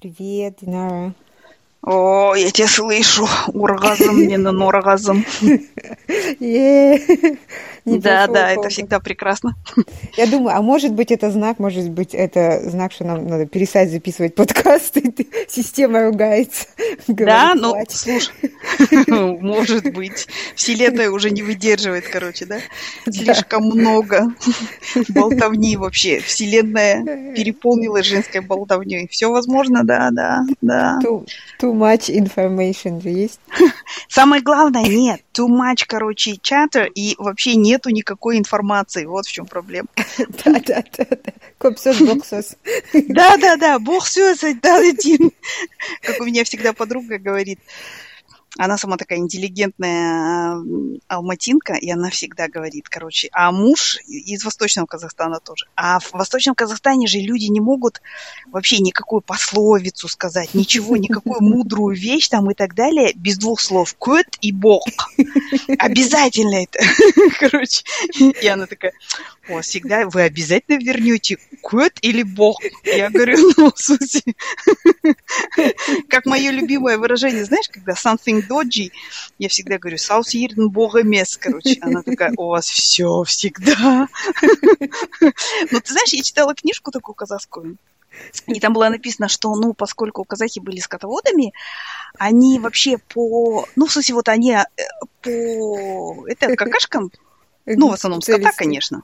Привет, Динара. О, я тебя слышу. Оргазм, на оргазм. Да, да, это всегда прекрасно. Я думаю, а может быть это знак, может быть это знак, что нам надо перестать записывать подкасты, система ругается. Да, ну, слушай, может быть. Вселенная уже не выдерживает, короче, да? Слишком много болтовни вообще. Вселенная переполнилась женской болтовней. Все возможно, да, да, да. Too, too much information же есть? Самое главное, нет. Too much, короче, chatter и вообще не нету никакой информации. Вот в чем проблема. Да, да, да, да. Копсос, боксос. Да, да, да, боксос, да, один. Как у меня всегда подруга говорит, она сама такая интеллигентная алматинка, и она всегда говорит, короче, а муж из Восточного Казахстана тоже. А в Восточном Казахстане же люди не могут вообще никакую пословицу сказать, ничего, никакую мудрую вещь там и так далее, без двух слов. Кот и бог. Обязательно это. Короче, и она такая, о, всегда вы обязательно вернете кот или бог. Я говорю, ну, смысле, как мое любимое выражение, знаешь, когда something очень доджи. Я всегда говорю, Саусирн бога мес, короче. Она такая, у вас все всегда. Ну, ты знаешь, я читала книжку такую казахскую, и там было написано, что, ну, поскольку казахи были скотоводами, они вообще по... Ну, в смысле, вот они э, по... Это какашкам, ну, в основном скота, конечно.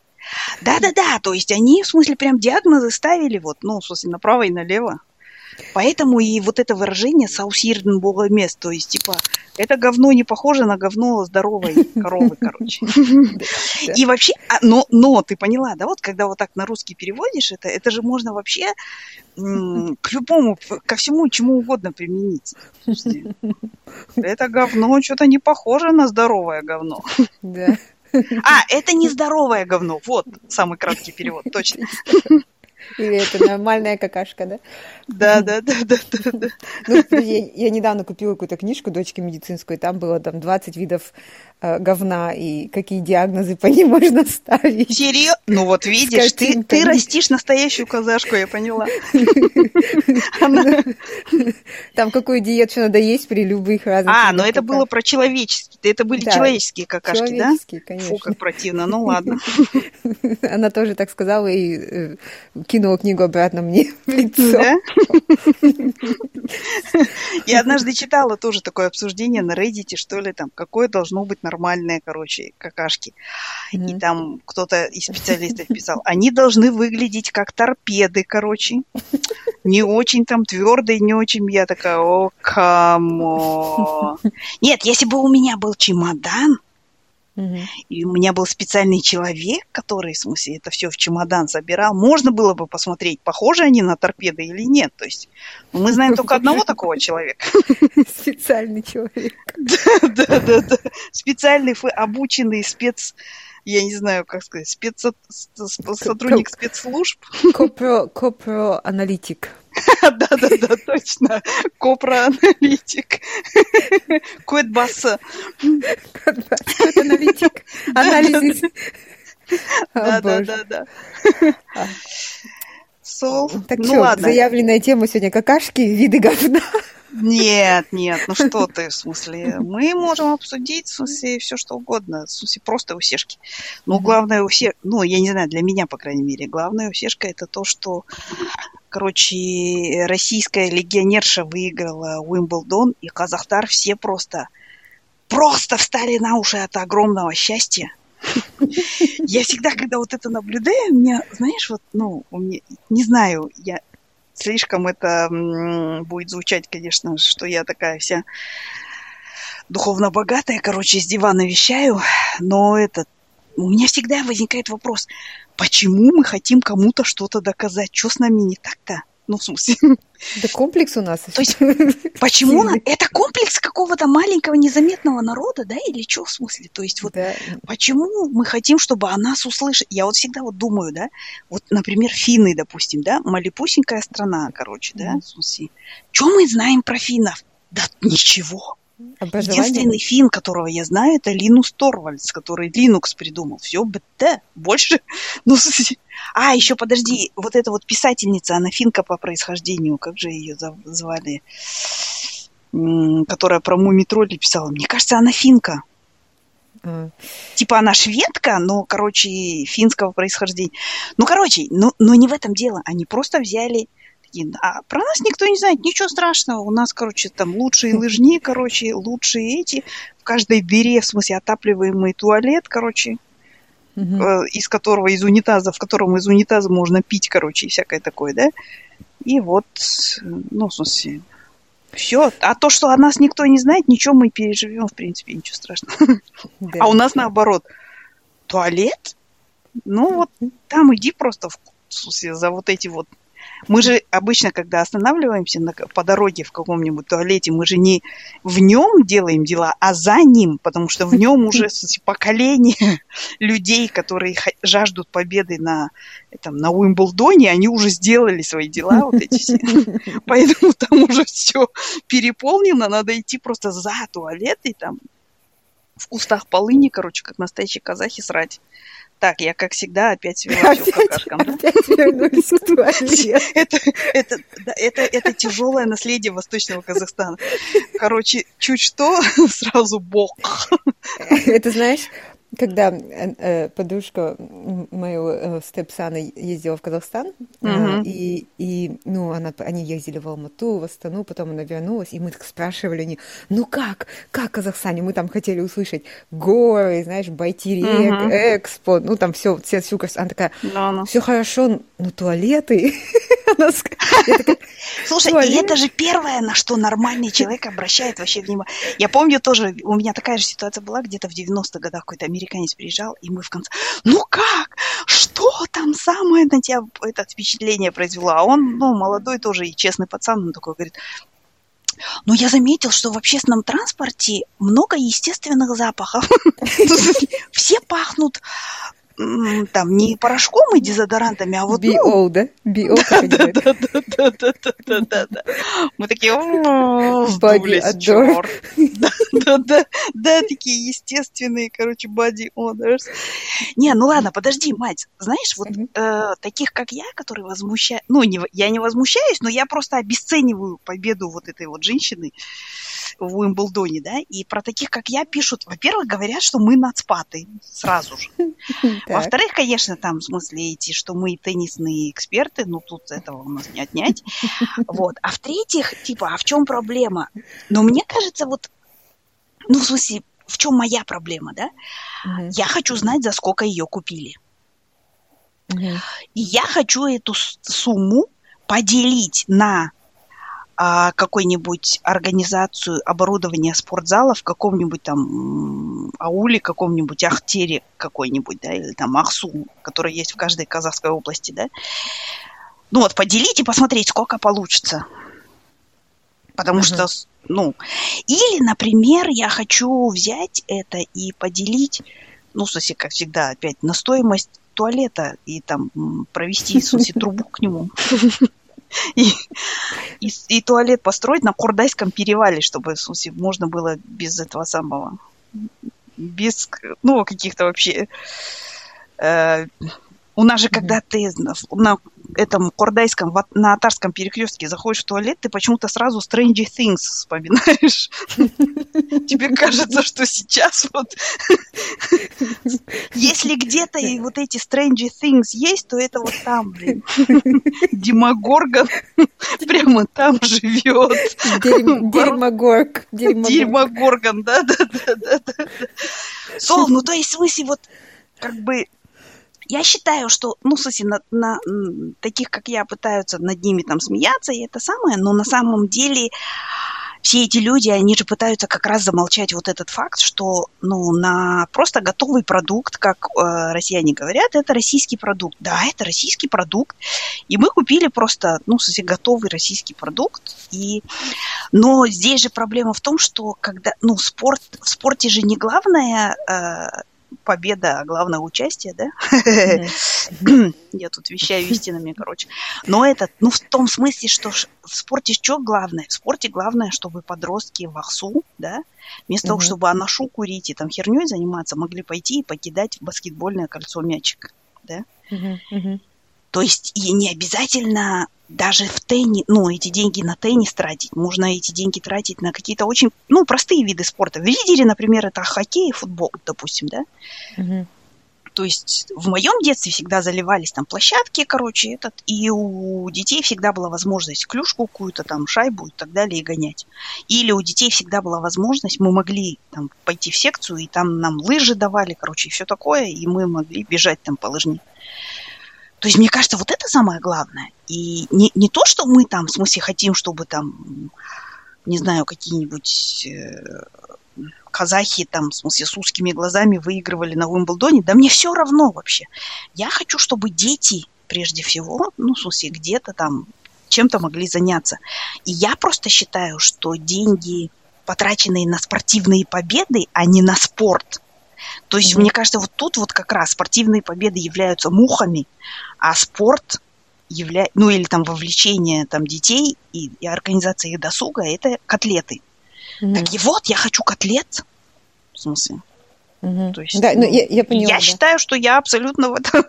Да-да-да, то есть они, в смысле, прям диагнозы ставили, вот, ну, в смысле, направо и налево. Поэтому и вот это выражение «саусирден мест», то есть, типа, это говно не похоже на говно здоровой коровы, короче. И вообще, а, но, но ты поняла, да, вот когда вот так на русский переводишь это, это же можно вообще к любому, ко всему, чему угодно применить. Это говно что-то не похоже на здоровое говно. Да. А, это не здоровое говно. Вот самый краткий перевод, точно. Или это нормальная какашка, да? Да, да, да, да, да. Ну, я, недавно купила какую-то книжку дочки медицинскую, там было там 20 видов говна и какие диагнозы по ним можно ставить. Серьезно? Ну вот видишь, ты, ты растишь настоящую казашку, я поняла. Там какую диету надо есть при любых разных... А, но это было про человеческие, это были человеческие какашки, да? Человеческие, конечно. Фу, как противно, ну ладно. Она тоже так сказала и э, кинула книгу обратно мне в лицо. Я однажды читала тоже такое обсуждение на Reddit, что ли, там, какое должно быть нормальное, короче, какашки. Mm-hmm. И там кто-то из специалистов писал, они должны выглядеть как торпеды, короче. Не очень там твердые, не очень. Я такая, о, камо. Нет, если бы у меня был чемодан, и у меня был специальный человек, который, в смысле, это все в чемодан забирал. Можно было бы посмотреть, похожи они на торпеды или нет. То есть ну, мы знаем только одного такого человека. Специальный человек. Да, да, да, да. Специальный обученный спец я не знаю, как сказать, спецсотрудник спецслужб. Копро, копроаналитик. Да-да-да, точно. Копроаналитик. Куэтбасса. Куэт-аналитик. Анализ. Да-да-да. Сол. Так ну, что, ладно. заявленная тема сегодня какашки, виды говна. Нет, нет, ну что ты, в смысле, мы можем обсудить, в смысле, все что угодно, в смысле, просто усешки. Но главное усешка, ну, я не знаю, для меня, по крайней мере, главная усешка это то, что, короче, российская легионерша выиграла Уимблдон, и Казахтар все просто, просто встали на уши от огромного счастья. Я всегда, когда вот это наблюдаю, меня, знаешь, вот, ну, у меня, не знаю, я слишком это будет звучать, конечно, что я такая вся духовно богатая, короче, с дивана вещаю, но это у меня всегда возникает вопрос, почему мы хотим кому-то что-то доказать, что с нами не так-то? Ну, в смысле. Да комплекс у нас. То есть, почему? Это комплекс какого-то маленького незаметного народа, да, или что в смысле? То есть, вот да. почему мы хотим, чтобы о нас услышали? Я вот всегда вот думаю, да, вот, например, финны, допустим, да, малепусенькая страна, короче, да, в смысле. Что мы знаем про финнов? Да ничего. Единственный фин, которого я знаю, это Линус Торвальдс, который Linux придумал. Все, БТ. Больше, ну, А, еще подожди, вот эта вот писательница, она финка по происхождению, как же ее звали, которая про мумитролли писала. Мне кажется, она финка. Mm. Типа она шведка, но, короче, финского происхождения. Ну, короче, ну, но не в этом дело. Они просто взяли такие, а про нас никто не знает, ничего страшного. У нас, короче, там лучшие лыжни, короче, лучшие эти. В каждой дыре, в смысле, отапливаемый туалет, короче, угу. из которого, из унитаза, в котором из унитаза можно пить, короче, и всякое такое, да? И вот, ну, в смысле, все. А то, что о нас никто не знает, ничего мы переживем, в принципе, ничего страшного. Да. А у нас наоборот. Туалет? Ну вот там иди просто в, в смысле, за вот эти вот мы же обычно, когда останавливаемся на, по дороге в каком-нибудь туалете, мы же не в нем делаем дела, а за ним, потому что в нем уже поколение людей, которые жаждут победы на, там, на Уимблдоне, они уже сделали свои дела, вот эти все. Поэтому там уже все переполнено, надо идти просто за туалет и там в кустах полыни, короче, как настоящие казахи срать. Так, я, как всегда, опять какашкам. Вернулись к туалету. Это, это, это, это тяжелое наследие Восточного Казахстана. Короче, чуть что, сразу бог. Это знаешь, когда э, э подружка моего э, степсана ездила в Казахстан, uh-huh. э, и, и ну, она, они ездили в Алмату, в Астану, потом она вернулась, и мы так спрашивали не, ну как, как в Казахстане? Мы там хотели услышать горы, знаешь, Байтерек, uh-huh. Экспо, ну там все, все, всю. Она такая, no, no. все хорошо, ну туалеты. Слушай, и это же первое, на что нормальный человек обращает вообще внимание. Я помню тоже, у меня такая же ситуация была где-то в 90-х годах, какой-то американец приезжал, и мы в конце, ну как? Что там самое на тебя это впечатление произвело? А он, ну, молодой тоже и честный пацан, он такой говорит, ну я заметил, что в общественном транспорте много естественных запахов. Все пахнут там не порошком и дезодорантами, а вот... BO, ну, да? BO, Да-да-да. Мы такие Боди черт. Да-да-да, такие естественные, короче, body odors. Не, ну ладно, подожди, мать. Знаешь, вот э, таких, как я, которые возмущают... Ну, я не возмущаюсь, но я просто обесцениваю победу вот этой вот женщины в Уимблдоне, да, и про таких, как я, пишут, во-первых, говорят, что мы нацпаты сразу же. Во-вторых, конечно, там, в смысле, эти, что мы теннисные эксперты, ну, тут этого у нас не отнять. Вот. А в-третьих, типа, а в чем проблема? Но мне кажется, вот, ну, в смысле, в чем моя проблема, да? Я хочу знать, за сколько ее купили. И я хочу эту сумму поделить на а, какой-нибудь организацию оборудования спортзала в каком-нибудь там ауле, каком-нибудь Ахтере какой-нибудь, да, или там Ахсу, который есть в каждой казахской области, да. Ну вот, поделить и посмотреть, сколько получится. Потому uh-huh. что, ну, или, например, я хочу взять это и поделить, ну, в смысле, как всегда, опять, на стоимость туалета и там провести, в смысле, трубу к нему. и, и, и туалет построить на Курдайском перевале, чтобы можно было без этого самого, без, ну, каких-то вообще... Э, у нас же, когда ты на этом кордайском, на Атарском перекрестке заходишь в туалет, ты почему-то сразу Stranger Things вспоминаешь. Тебе кажется, что сейчас вот... Если где-то и вот эти Stranger Things есть, то это вот там, блин. Демогоргон прямо там живет. Дерьмогорг. Дерьмогоргон, да-да-да. Сол, ну то есть в смысле вот как бы я считаю, что, ну, смысле, на, на таких, как я, пытаются над ними там смеяться, и это самое, но на самом деле все эти люди, они же пытаются как раз замолчать вот этот факт, что, ну, на просто готовый продукт, как э, россияне говорят, это российский продукт. Да, это российский продукт, и мы купили просто, ну, смысле, готовый российский продукт, и... но здесь же проблема в том, что когда, ну, спорт, в спорте же не главное э, победа, а главное участие, да? Я тут вещаю истинами, короче. Но это, ну, в том смысле, что в спорте что главное? В спорте главное, чтобы подростки в Ахсу, да, вместо того, чтобы анашу курить и там херней заниматься, могли пойти и покидать в баскетбольное кольцо мячик. да? То есть и не обязательно даже в теннис, ну, эти деньги на теннис тратить. Можно эти деньги тратить на какие-то очень, ну, простые виды спорта. В лидере, например, это хоккей и футбол, допустим, да? Угу. То есть в моем детстве всегда заливались там площадки, короче, этот, и у детей всегда была возможность клюшку какую-то там, шайбу и так далее и гонять. Или у детей всегда была возможность, мы могли там пойти в секцию, и там нам лыжи давали, короче, и все такое, и мы могли бежать там по лыжне. То есть, мне кажется, вот это самое главное. И не, не то, что мы там, в смысле, хотим, чтобы там, не знаю, какие-нибудь э, казахи там, в смысле, с узкими глазами выигрывали на Уимблдоне. Да мне все равно вообще. Я хочу, чтобы дети, прежде всего, ну, в смысле, где-то там чем-то могли заняться. И я просто считаю, что деньги, потраченные на спортивные победы, а не на спорт – то есть, mm-hmm. мне кажется, вот тут вот как раз спортивные победы являются мухами, а спорт явля... ну или там вовлечение там детей и, и организация их досуга это котлеты. Mm-hmm. Так и вот я хочу котлет. В смысле? Mm-hmm. То есть, да, ну, я, я поняла. Я да. считаю, что я абсолютно в этом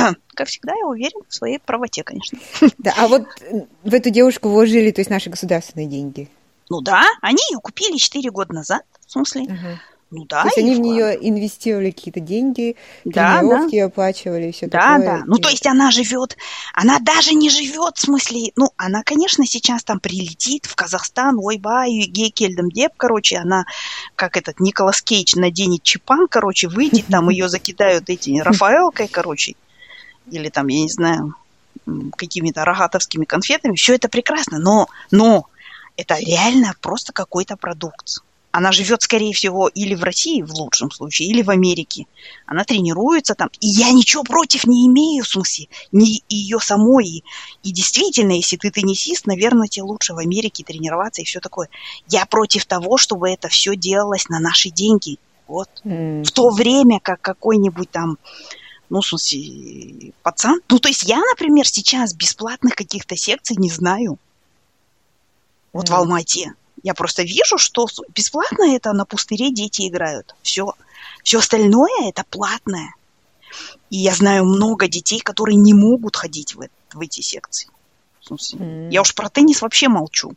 как всегда, я уверен в своей правоте, конечно. Да, а вот в эту девушку вложили, то есть наши государственные деньги. Ну да, они ее купили 4 года назад, в смысле. Uh-huh. Ну да. То есть они в нее инвестировали какие-то деньги, да, тренировки да. оплачивали и все да, такое. Да, да. Ну то есть она живет, она даже не живет, в смысле, ну она, конечно, сейчас там прилетит в Казахстан, ой, ба, Гекельдом Деп, короче, она, как этот Николас Кейдж наденет чипан, короче, выйдет, там ее закидают эти Рафаэлкой, короче, или там, я не знаю, какими-то рогатовскими конфетами, все это прекрасно, но, но это реально просто какой-то продукт она живет, скорее всего, или в России, в лучшем случае, или в Америке. Она тренируется там. И я ничего против не имею, в смысле, не ее самой. И, и действительно, если ты теннисист, наверное, тебе лучше в Америке тренироваться и все такое. Я против того, чтобы это все делалось на наши деньги. Вот. Mm. В то время, как какой-нибудь там ну, в смысле, пацан. Ну, то есть я, например, сейчас бесплатных каких-то секций не знаю. Вот mm. в Алмате. Я просто вижу, что бесплатно это на пустыре дети играют. Все. Все остальное это платное. И я знаю много детей, которые не могут ходить в, в эти секции. Mm. Я уж про теннис вообще молчу.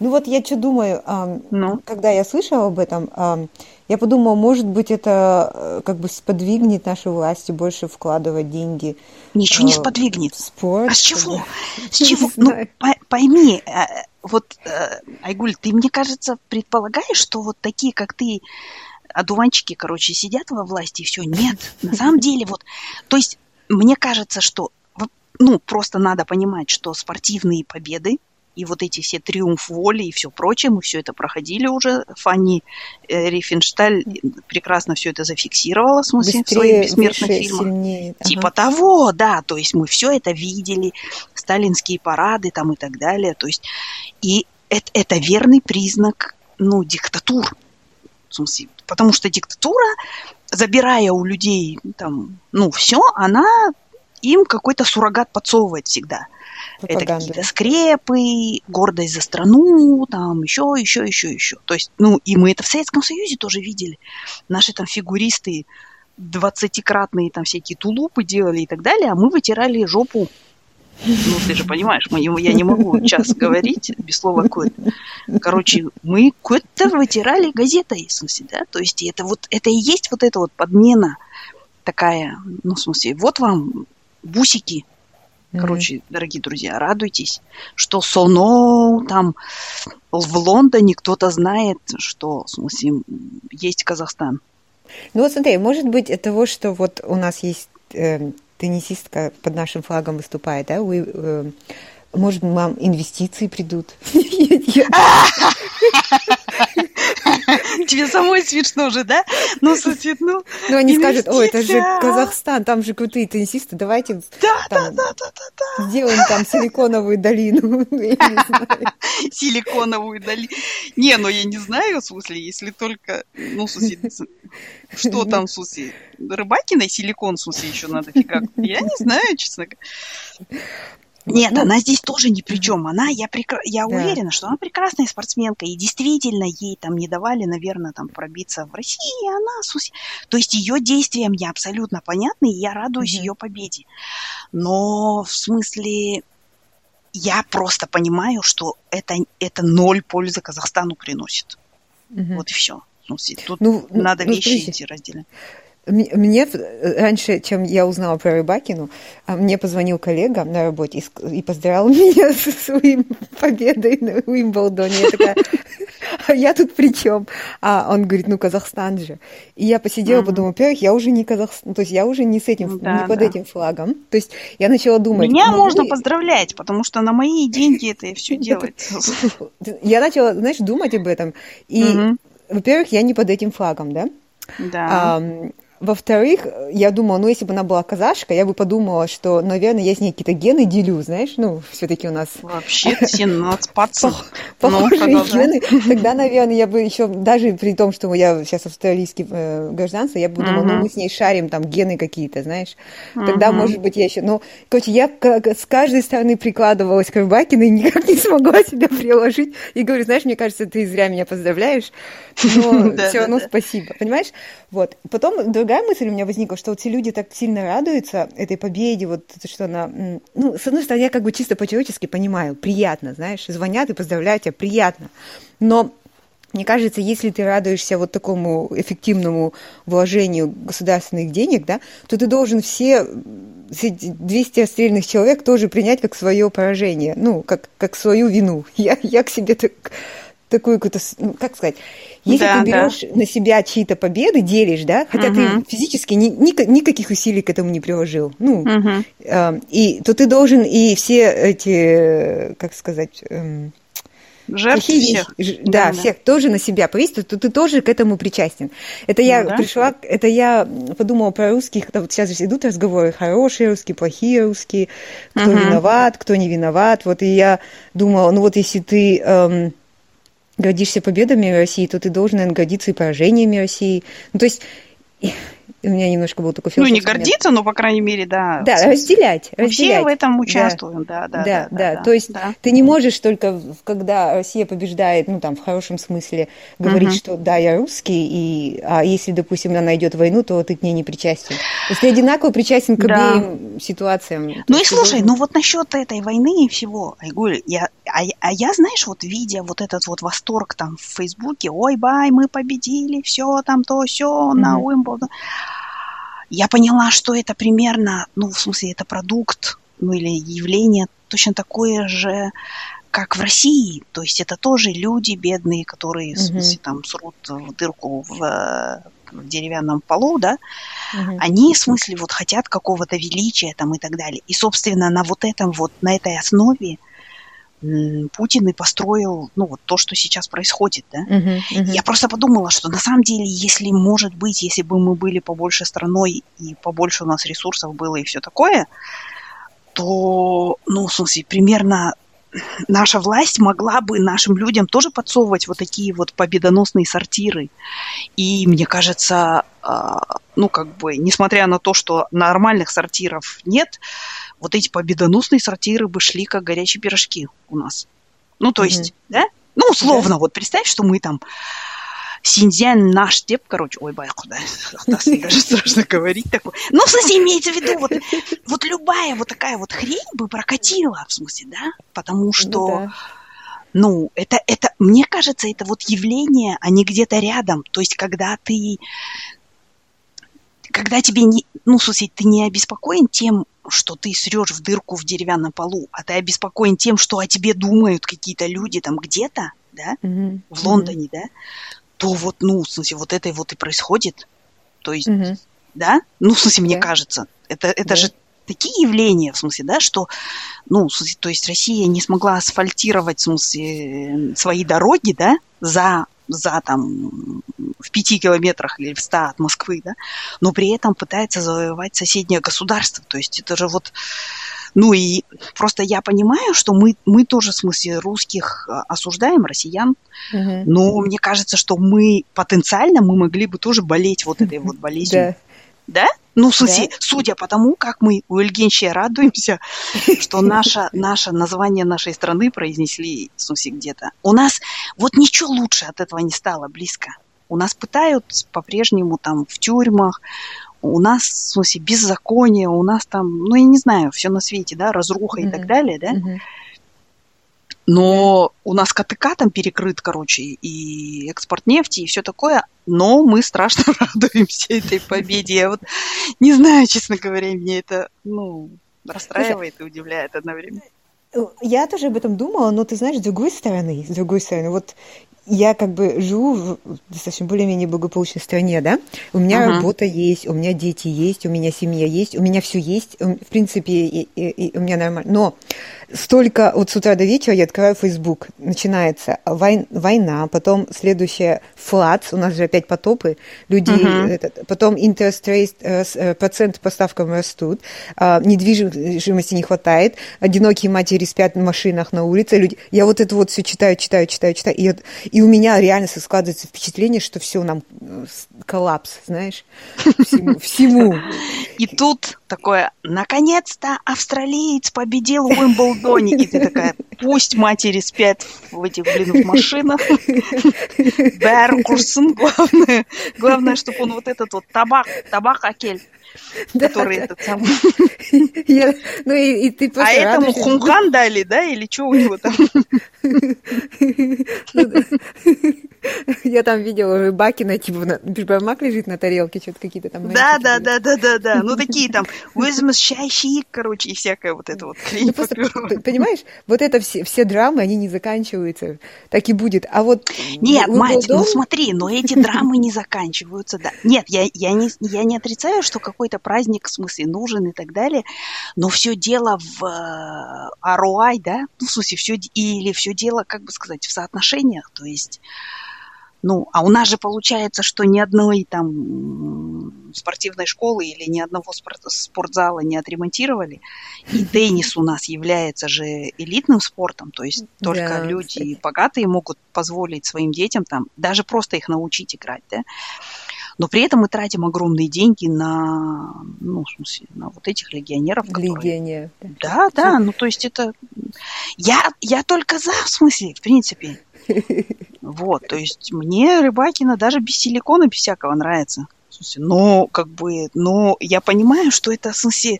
Ну вот я что думаю, ну? когда я слышала об этом, я подумала, может быть, это э, как бы сподвигнет наши власти больше вкладывать деньги. Ничего не э, сподвигнет. В спорт. А с чего? С чего? Ну, пойми, э, вот, Айгуль, ты, мне кажется, предполагаешь, что вот такие, как ты, одуванчики, короче, сидят во власти, и все. Нет, на самом деле, вот, то есть, мне кажется, что, ну, просто надо понимать, что спортивные победы, и вот эти все триумф воли и все прочее, мы все это проходили уже. Фанни э, Рифеншталь прекрасно все это зафиксировала, в смысле, Быстрее, в своих бессмертных выше, фильмах. Сильнее. Типа ага. того, да, то есть мы все это видели, сталинские парады там и так далее, то есть и это, это верный признак, ну, диктатур, в смысле, потому что диктатура, забирая у людей там, ну, все, она им какой-то суррогат подсовывает всегда. Пропаганда. Это какие-то скрепы, гордость за страну, там еще, еще, еще, еще. То есть, ну, и мы это в Советском Союзе тоже видели. Наши там фигуристы двадцатикратные там всякие тулупы делали и так далее, а мы вытирали жопу ну, ты же понимаешь, мы, я не могу час говорить без слова кот. Короче, мы кот-то вытирали газетой, в смысле, да? То есть это вот, это и есть вот эта вот подмена такая, ну, в смысле, вот вам бусики, Короче, mm-hmm. дорогие друзья, радуйтесь, что Соно там в Лондоне кто-то знает, что, в смысле, есть Казахстан. Ну вот смотри, может быть от того, что вот у нас есть э, теннисистка под нашим флагом выступает, да, вы, э, может, вам инвестиции придут? Тебе самой смешно же, да? Ну, слушай, ну... Ну, они скажут, ой, это же Казахстан, там же крутые теннисисты, давайте да, да, да, да, да, сделаем там силиконовую долину. Силиконовую долину. Не, ну я не знаю, в смысле, если только, ну, в смысле, что там, в смысле, Рыбакиной силикон, в смысле, еще надо фига. Я не знаю, честно говоря. Нет, ну, она здесь тоже ни при чем. Она, я, прекра... я да. уверена, что она прекрасная спортсменка, и действительно ей там не давали, наверное, там пробиться в России, и она... То есть ее действия мне абсолютно понятны, и я радуюсь mm-hmm. ее победе. Но в смысле, я просто понимаю, что это, это ноль пользы Казахстану приносит. Mm-hmm. Вот и все. Ну, тут ну, надо ну, вещи эти разделять. Мне раньше, чем я узнала про Рыбакину, а, мне позвонил коллега на работе и, поздравил меня со своим победой на Уимблдоне. Я такая, а я тут при чем? А он говорит, ну, Казахстан же. И я посидела, mm-hmm. подумала, во-первых, я уже не Казахстан, то есть я уже не с этим, да, не под да. этим флагом. То есть я начала думать... Меня ну, можно поздравлять, потому что на мои деньги это все делается. Я начала, знаешь, думать об этом. И, во-первых, я не под этим флагом, да? Да. Во-вторых, я думала, ну, если бы она была казашка, я бы подумала, что, наверное, я с ней какие-то гены делю, знаешь, ну, все-таки у нас... Вообще, сенатспаться. Похожие ну, гены. Тогда, наверное, я бы еще, даже при том, что я сейчас австралийский э, гражданство, я бы думала, ну, мы с ней шарим там гены какие-то, знаешь. Тогда, может быть, я еще... Ну, короче, я с каждой стороны прикладывалась к Рыбакиной, никак не смогла себя приложить. И говорю, знаешь, мне кажется, ты зря меня поздравляешь, но все равно спасибо, понимаешь? Вот. Потом другая мысль у меня возникла, что вот все люди так сильно радуются этой победе, вот что она... Ну, с одной стороны, я как бы чисто по-человечески понимаю, приятно, знаешь, звонят и поздравляют тебя, приятно. Но мне кажется, если ты радуешься вот такому эффективному вложению государственных денег, да, то ты должен все, все 200 расстрельных человек тоже принять как свое поражение, ну, как, как свою вину. Я, я к себе так такую ну, как сказать, если да, ты берешь да. на себя чьи-то победы, делишь, да, хотя угу. ты физически ни, ни, никаких усилий к этому не приложил, ну, угу. э, и то ты должен и все эти, как сказать, э, Жертв всех. Вещи, да, да, всех тоже на себя повесить, то ты тоже к этому причастен. Это я ну, да? пришла, это я подумала про русских, вот сейчас же идут разговоры, хорошие русские, плохие русские, кто угу. виноват, кто не виноват, вот и я думала, ну вот если ты... Эм, гордишься победами России, то ты должен, наверное, гордиться и поражениями России. Ну, то есть у меня немножко был такой философский Ну, не гордиться, но, по крайней мере, да. Да, разделять, разделять. Все в этом участвуем, да, да, да. Да, да, да. То есть да. ты не можешь только, когда Россия побеждает, ну, там, в хорошем смысле, говорить, угу. что да, я русский, и, а если, допустим, она найдет войну, то ты к ней не причастен. То есть ты одинаково причастен к да. обеим ситуациям. Ну и слушай, ну вот насчет этой войны и всего, Айгуль, я, а, а я, знаешь, вот видя вот этот вот восторг там в Фейсбуке, ой, бай, мы победили, все там то, все, на Уимблдон я поняла, что это примерно, ну, в смысле, это продукт, ну, или явление точно такое же, как в России. То есть это тоже люди бедные, которые, в смысле, там, срут в дырку в, в деревянном полу, да, угу. они, в смысле, вот хотят какого-то величия там и так далее. И, собственно, на вот этом вот, на этой основе Путин и построил, ну, вот то, что сейчас происходит, да. Uh-huh, uh-huh. Я просто подумала, что на самом деле, если, может быть, если бы мы были побольше страной и побольше у нас ресурсов было и все такое, то, ну, в смысле, примерно наша власть могла бы нашим людям тоже подсовывать вот такие вот победоносные сортиры. И мне кажется, а, ну, как бы, несмотря на то, что нормальных сортиров нет, вот эти победоносные сортиры бы шли как горячие пирожки у нас. Ну, то есть, mm-hmm. да? Ну, условно, да. вот представь, что мы там Синьцзян наш тип, короче, ой, бай, куда, даже страшно говорить такое. Ну, в смысле, имеется в виду, вот, вот любая вот такая вот хрень бы прокатила, в смысле, да? Потому ну что, ну, да. ну это, это, мне кажется, это вот явление, они где-то рядом. То есть, когда ты, когда тебе не, ну, в смысле, ты не обеспокоен тем, что ты срешь в дырку в деревянном полу, а ты обеспокоен тем, что о тебе думают какие-то люди там где-то, да, mm-hmm. в Лондоне, mm-hmm. да, то вот, ну, в смысле, вот это вот и происходит. То есть, mm-hmm. да, ну, в смысле, мне yeah. кажется, это, это yeah. же такие явления, в смысле, да, что, ну, в смысле, то есть Россия не смогла асфальтировать, в смысле, свои дороги, да, за за там в пяти километрах или в ста от Москвы, да, но при этом пытается завоевать соседнее государство. То есть это же вот ну и просто я понимаю, что мы, мы тоже, в смысле, русских а, осуждаем, россиян, угу. но мне кажется, что мы потенциально мы могли бы тоже болеть вот этой вот болезнью. да? Ну, в смысле, да? судя по тому, как мы у Ильгенщия радуемся, что наше, наше название нашей страны произнесли, смысле, где-то. У нас вот ничего лучше от этого не стало близко. У нас пытают по-прежнему там в тюрьмах, у нас, в смысле, беззаконие, у нас там, ну, я не знаю, все на свете, да, разруха mm-hmm. и так далее, да. Mm-hmm. Но у нас КТК там перекрыт, короче, и экспорт нефти, и все такое. Но мы страшно радуемся этой победе. Я вот не знаю, честно говоря, мне это, ну, расстраивает и удивляет одновременно. Я тоже об этом думала, но ты знаешь, с другой стороны, с другой стороны, вот я как бы живу в достаточно более-менее благополучной стране, да, у меня uh-huh. работа есть, у меня дети есть, у меня семья есть, у меня все есть, в принципе, и, и, и у меня нормально. Но столько, вот с утра до вечера я открываю Facebook, начинается войн, война, потом следующая флац, у нас же опять потопы, люди, uh-huh. этот, потом interest rate, э, э, процент поставкам растут, а, недвижимости не хватает, одинокие матери спят в машинах на улице, люди, я вот это вот все читаю, читаю, читаю, читаю, и и у меня реально складывается впечатление, что все, нам э, коллапс, знаешь, всему. всему. И тут такое, наконец-то австралиец победил в Уимблдоне. И ты такая, пусть матери спят в этих, блин, в машинах. Беркурсон, главное. Главное, чтобы он вот этот вот табак, табак акель который этот самый... ну и, ты А этому хумхан дали, да, или что у него там? Я там видела уже Бакина, типа, башмак лежит на тарелке, что-то какие-то там... Да, да, да, да, да, да. Ну, такие там, возмущающие, короче, и всякое вот это вот ну, Понимаешь, вот это все, драмы, они не заканчиваются. Так и будет. А вот... Нет, мать, ну смотри, но эти драмы не заканчиваются, да. Нет, я, я, не, я не отрицаю, что какой-то праздник, в смысле, нужен и так далее, но все дело в ROI, да, ну, в смысле, все, или все дело, как бы сказать, в соотношениях, то есть ну, а у нас же получается, что ни одной там спортивной школы или ни одного спорт, спортзала не отремонтировали. И теннис у нас является же элитным спортом, то есть только да, люди кстати. богатые могут позволить своим детям там даже просто их научить играть, да. Но при этом мы тратим огромные деньги на, ну, в смысле, на вот этих легионеров. Которые... Да, да, ну, то есть это... Я, я только за, в смысле, в принципе. Вот, то есть мне Рыбакина даже без силикона, без всякого нравится. В смысле, но, как бы, но я понимаю, что это, в смысле,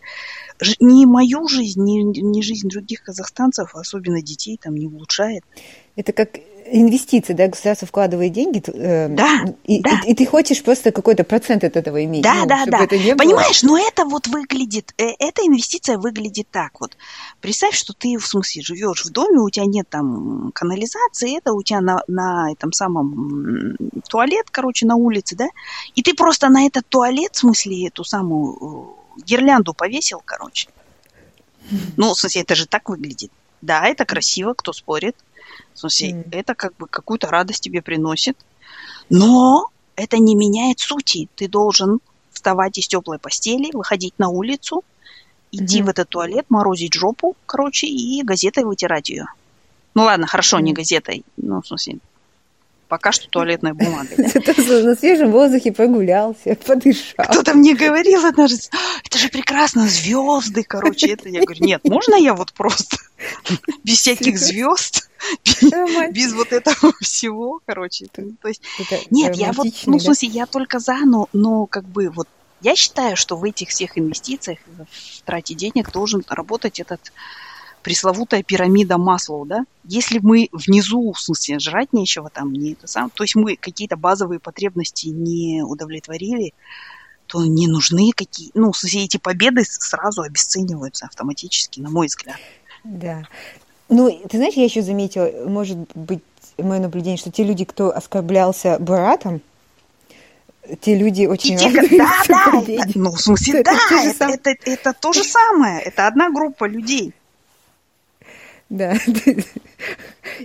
ни мою жизнь, ни, ни жизнь других казахстанцев, особенно детей, там не улучшает. Это как инвестиции, да, государство вкладывает деньги, э, да, и, да. И, и ты хочешь просто какой-то процент от этого иметь. Да, ну, да, да. Это не Понимаешь, было. но это вот выглядит, э, эта инвестиция выглядит так вот. Представь, что ты, в смысле, живешь в доме, у тебя нет там канализации, это у тебя на, на этом самом туалет, короче, на улице, да, и ты просто на этот туалет, в смысле, эту самую э, гирлянду повесил, короче. Ну, в смысле, это же так выглядит. Да, это красиво, кто спорит. В смысле, mm. это как бы какую-то радость тебе приносит. Но это не меняет сути. Ты должен вставать из теплой постели, выходить на улицу, идти mm-hmm. в этот туалет, морозить жопу, короче, и газетой вытирать ее. Ну ладно, хорошо, не газетой. Ну, в смысле, Пока что туалетная бумага. На свежем воздухе прогулялся, подышал. Кто-то мне говорил однажды, это же прекрасно, звезды, короче. Это я говорю, нет, можно я вот просто без всяких звезд, без вот этого всего, короче. То есть, нет, я вот, ну, в смысле, я только за, но, но как бы вот я считаю, что в этих всех инвестициях, в трате денег должен работать этот пресловутая пирамида Маслоу, да? Если мы внизу, в смысле, жрать нечего там, не это сам, то есть мы какие-то базовые потребности не удовлетворили, то не нужны какие, ну, все эти победы сразу обесцениваются автоматически, на мой взгляд. Да. Ну, ты знаешь, я еще заметила, может быть, мое наблюдение, что те люди, кто оскорблялся братом, те люди очень и те, да, да, это, ну, в смысле, да, это, это, это, это то же самое, это одна группа людей. Да.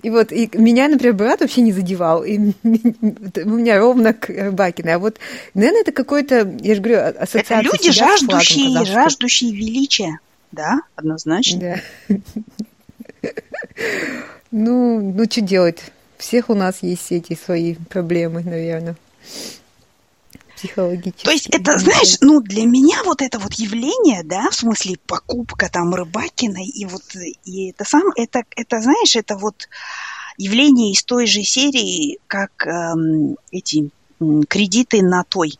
И вот и меня, например, брат вообще не задевал. И у меня ровно к Бакиной. А вот, наверное, это какой-то, я же говорю, ассоциация Это люди, жаждущие, жаждущие величия. Да, однозначно. Да. Ну, ну, что делать? Всех у нас есть эти свои проблемы, наверное. Психологически. То есть это, знаешь, ну для меня вот это вот явление, да, в смысле покупка там рыбакиной и вот и это сам, это, это знаешь, это вот явление из той же серии, как эм, эти эм, кредиты на той.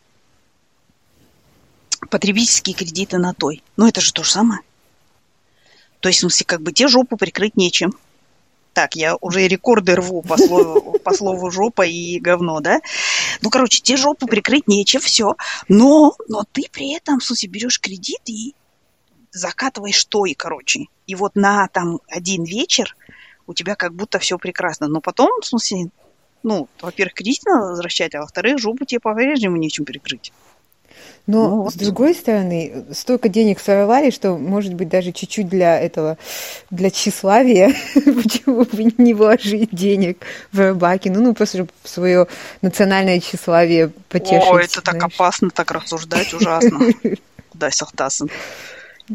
Потребительские кредиты на той. Ну это же то же самое. То есть, в смысле, как бы те жопу прикрыть нечем. Так, я уже рекорды рву по слову, по слову жопа и говно, да? Ну, короче, те жопу прикрыть нечем, все. Но, но ты при этом, в смысле, берешь кредит и закатываешь то и, короче. И вот на там один вечер у тебя как будто все прекрасно. Но потом, в смысле, ну, во-первых, кредит надо возвращать, а во-вторых, жопу тебе по-прежнему нечем перекрыть. Но, ну, вот. с другой стороны, столько денег своровали, что, может быть, даже чуть-чуть для этого, для тщеславия, почему бы не вложить денег в рыбаки, ну, ну, просто свое национальное тщеславие потешить. О, это знаешь. так опасно, так рассуждать ужасно. Да, Сахтасан.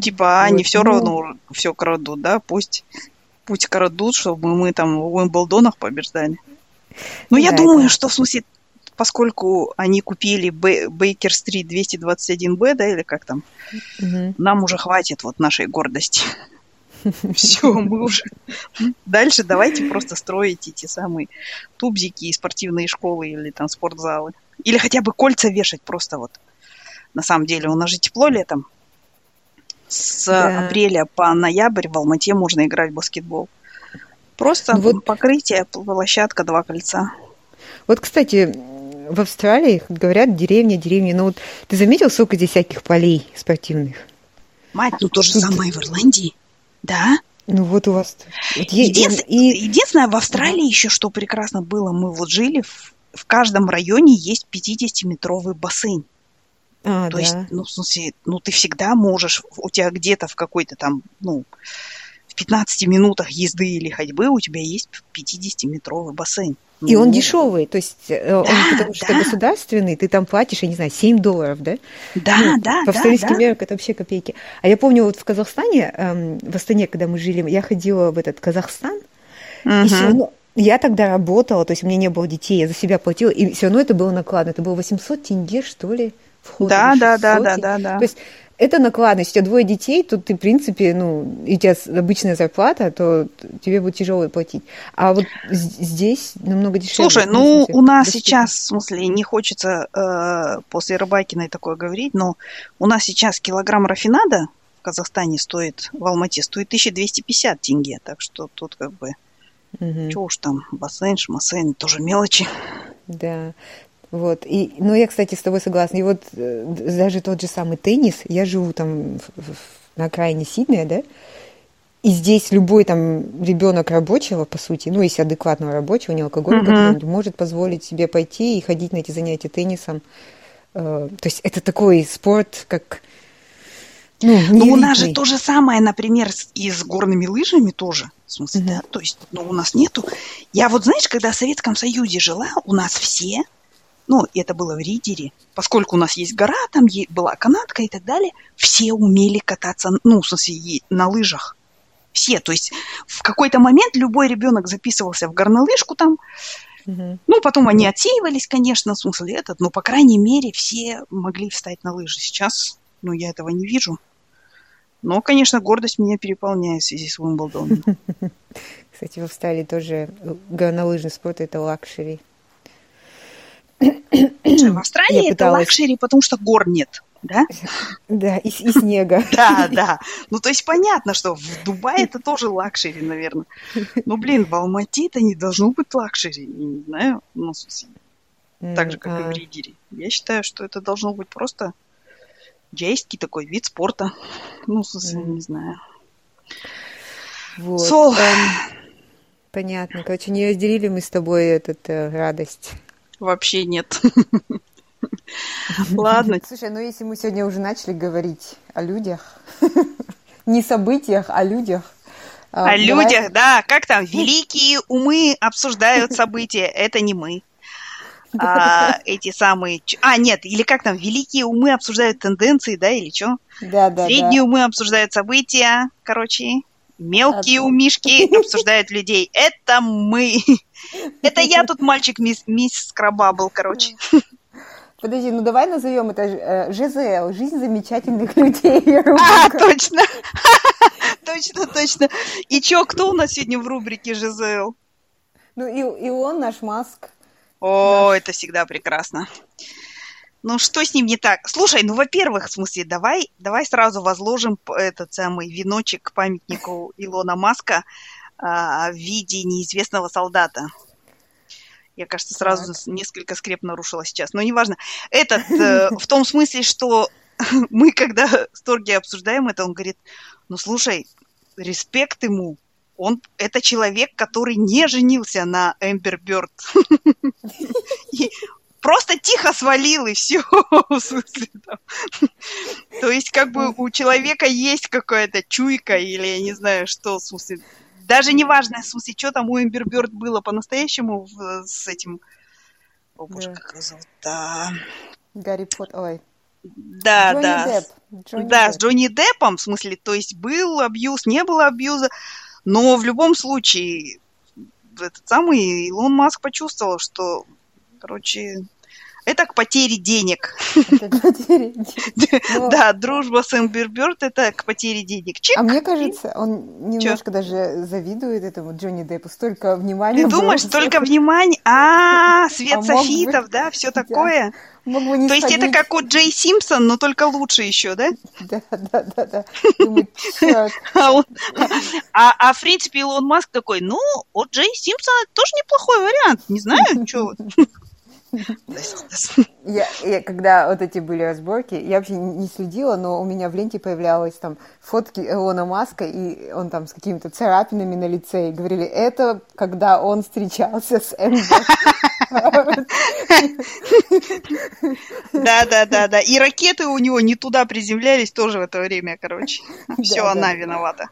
Типа, они все равно все крадут, да, пусть, пусть крадут, чтобы мы там в Уимблдонах побеждали. Но я думаю, что в смысле поскольку они купили Бейкер-стрит 221Б, да, или как там, угу. нам уже хватит вот нашей гордости. Все, мы уже... Дальше давайте просто строить эти самые тубзики и спортивные школы или там спортзалы. Или хотя бы кольца вешать просто вот. На самом деле, у нас же тепло летом. С да. апреля по ноябрь в Алмате можно играть в баскетбол. Просто ну вот... покрытие, площадка, два кольца. Вот, кстати, в Австралии говорят деревня, деревня. Но вот ты заметил, сколько здесь всяких полей спортивных? Мать, ну то же самое в Ирландии. Да? Ну вот у вас... Вот Единствен... и... Единственное, в Австралии да. еще что прекрасно было, мы вот жили, в, в каждом районе есть 50-метровый бассейн. А, То да. есть, ну, в смысле, ну, ты всегда можешь, у тебя где-то в какой-то там, ну, 15 минутах езды или ходьбы у тебя есть 50-метровый бассейн. И он дешевый, то есть э, он, да, потому что да. государственный, ты там платишь, я не знаю, 7 долларов, да? Да, ну, да, По австралийским да, меркам это вообще копейки. А я помню, вот в Казахстане, эм, в Астане, когда мы жили, я ходила в этот Казахстан, угу. и все равно я тогда работала, то есть у меня не было детей, я за себя платила, и все равно это было накладно. Это было 800 тенге, что ли, вход. Да, да, да, да, да, да. То есть это накладность. У тебя двое детей, тут ты, в принципе, ну, и у тебя обычная зарплата, то тебе будет тяжело платить. А вот здесь намного дешевле. Слушай, ну, у нас доступно. сейчас, в смысле, не хочется э, после Рыбакиной такое говорить, но у нас сейчас килограмм рафинада в Казахстане стоит, в Алмате стоит 1250 тенге, так что тут как бы, угу. что уж там, бассейн, шмассейн, тоже мелочи. Да. Вот. И, ну, я, кстати, с тобой согласна. И вот э, даже тот же самый теннис, я живу там в, в, на окраине Сиднея, да, и здесь любой там ребенок рабочего, по сути, ну, если адекватного рабочего, не алкоголь, uh-huh. может позволить себе пойти и ходить на эти занятия теннисом. Э, то есть это такой спорт, как ну, Но у нас же то же самое, например, и с горными лыжами тоже. В смысле, uh-huh. да, то есть, ну, у нас нету. Я вот, знаешь, когда в Советском Союзе жила, у нас все ну, это было в Ридере, поскольку у нас есть гора, там была канатка и так далее, все умели кататься, ну, в смысле, на лыжах. Все, то есть в какой-то момент любой ребенок записывался в горнолыжку там, угу. ну, потом они отсеивались, конечно, в смысле этот, но, по крайней мере, все могли встать на лыжи. Сейчас, ну, я этого не вижу. Но, конечно, гордость меня переполняет в связи с Уимблдоном. Кстати, в Австралии тоже горнолыжный спорт – это luxury. В Австралии это luxury, потому что гор нет. Да? Да, и, и снега. Да, да. Ну, то есть понятно, что в Дубае это тоже luxury, наверное. Но, блин, в Алмате это не должно быть luxury. Я не знаю, ну, так же, как и в а. Ридере. Я считаю, что это должно быть просто джейский такой вид спорта. Ну, не знаю. Вот. Сол. Эм, понятно. Короче, не разделили мы с тобой эту э, радость. Вообще нет. Ладно. Слушай, ну если мы сегодня уже начали говорить о людях, не событиях, а людях. А, о давай... людях, да. Как там? Великие умы обсуждают события. Это не мы. А, эти самые... А, нет, или как там? Великие умы обсуждают тенденции, да, или что? Да, да, Средние да. умы обсуждают события, короче. Мелкие умишки обсуждают людей. Это мы. Это я тут мальчик мисс, мисс Скраба был, короче. Подожди, ну давай назовем это э, ЖЗЛ, жизнь замечательных людей. А, точно. Точно, точно. И чё, кто у нас сегодня в рубрике ЖЗЛ? Ну и, и он, наш Маск. О, это всегда прекрасно. Ну, что с ним не так? Слушай, ну, во-первых, в смысле, давай, давай сразу возложим этот самый веночек к памятнику Илона Маска а, в виде неизвестного солдата. Я, кажется, сразу так. несколько скреп нарушила сейчас, но неважно. Этот, э, в том смысле, что мы, когда с Торги обсуждаем это, он говорит, ну, слушай, респект ему, он, это человек, который не женился на Эмбер Бёрд. Просто тихо свалил, и все. То есть, как бы у человека есть какая-то чуйка, или я не знаю, что, в смысле, даже не важно, в смысле, что там у Эмбер Бёрд было по-настоящему с этим... О, боже, как его зовут-то? Гарри Поттер, ой. Да, Джонни да. Депп. Джонни да, Депп. с Джонни Деппом, в смысле, то есть был абьюз, не было абьюза, но в любом случае этот самый Илон Маск почувствовал, что, короче, это к потере денег. Да, дружба с Эмбер Бёрд это к потере денег. А мне кажется, он немножко даже завидует этому Джонни Деппу. Столько внимания. Ты думаешь, столько внимания? А, свет а софитов, да, все такое. То есть это как у Джей Симпсон, но только лучше еще, да? Да, да, да, да. А, а, а в принципе Илон Маск такой, ну, от Джей Симпсона тоже неплохой вариант. Не знаю, что я, я, когда вот эти были разборки, я вообще не следила, но у меня в ленте появлялись там фотки Илона Маска, и он там с какими-то царапинами на лице, и говорили, это когда он встречался с. Да, да, да, да. И ракеты у него не туда приземлялись тоже в это время, короче. Все, она виновата.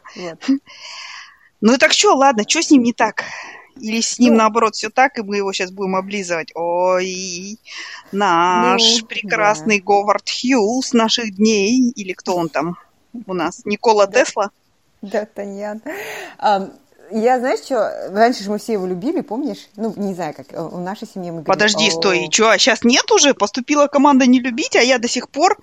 Ну и так что, ладно, что с ним не так? Или с ним, ну, наоборот, все так, и мы его сейчас будем облизывать. Ой, наш ну, прекрасный да. Говард Хьюз наших дней. Или кто он там у нас? Никола да. Тесла? Да, Таньян. Um, я, знаешь, что, раньше же мы все его любили, помнишь? Ну, не знаю, как, в нашей семье мы говорили... Подожди, стой, и что, а сейчас нет уже? Поступила команда не любить, а я до сих пор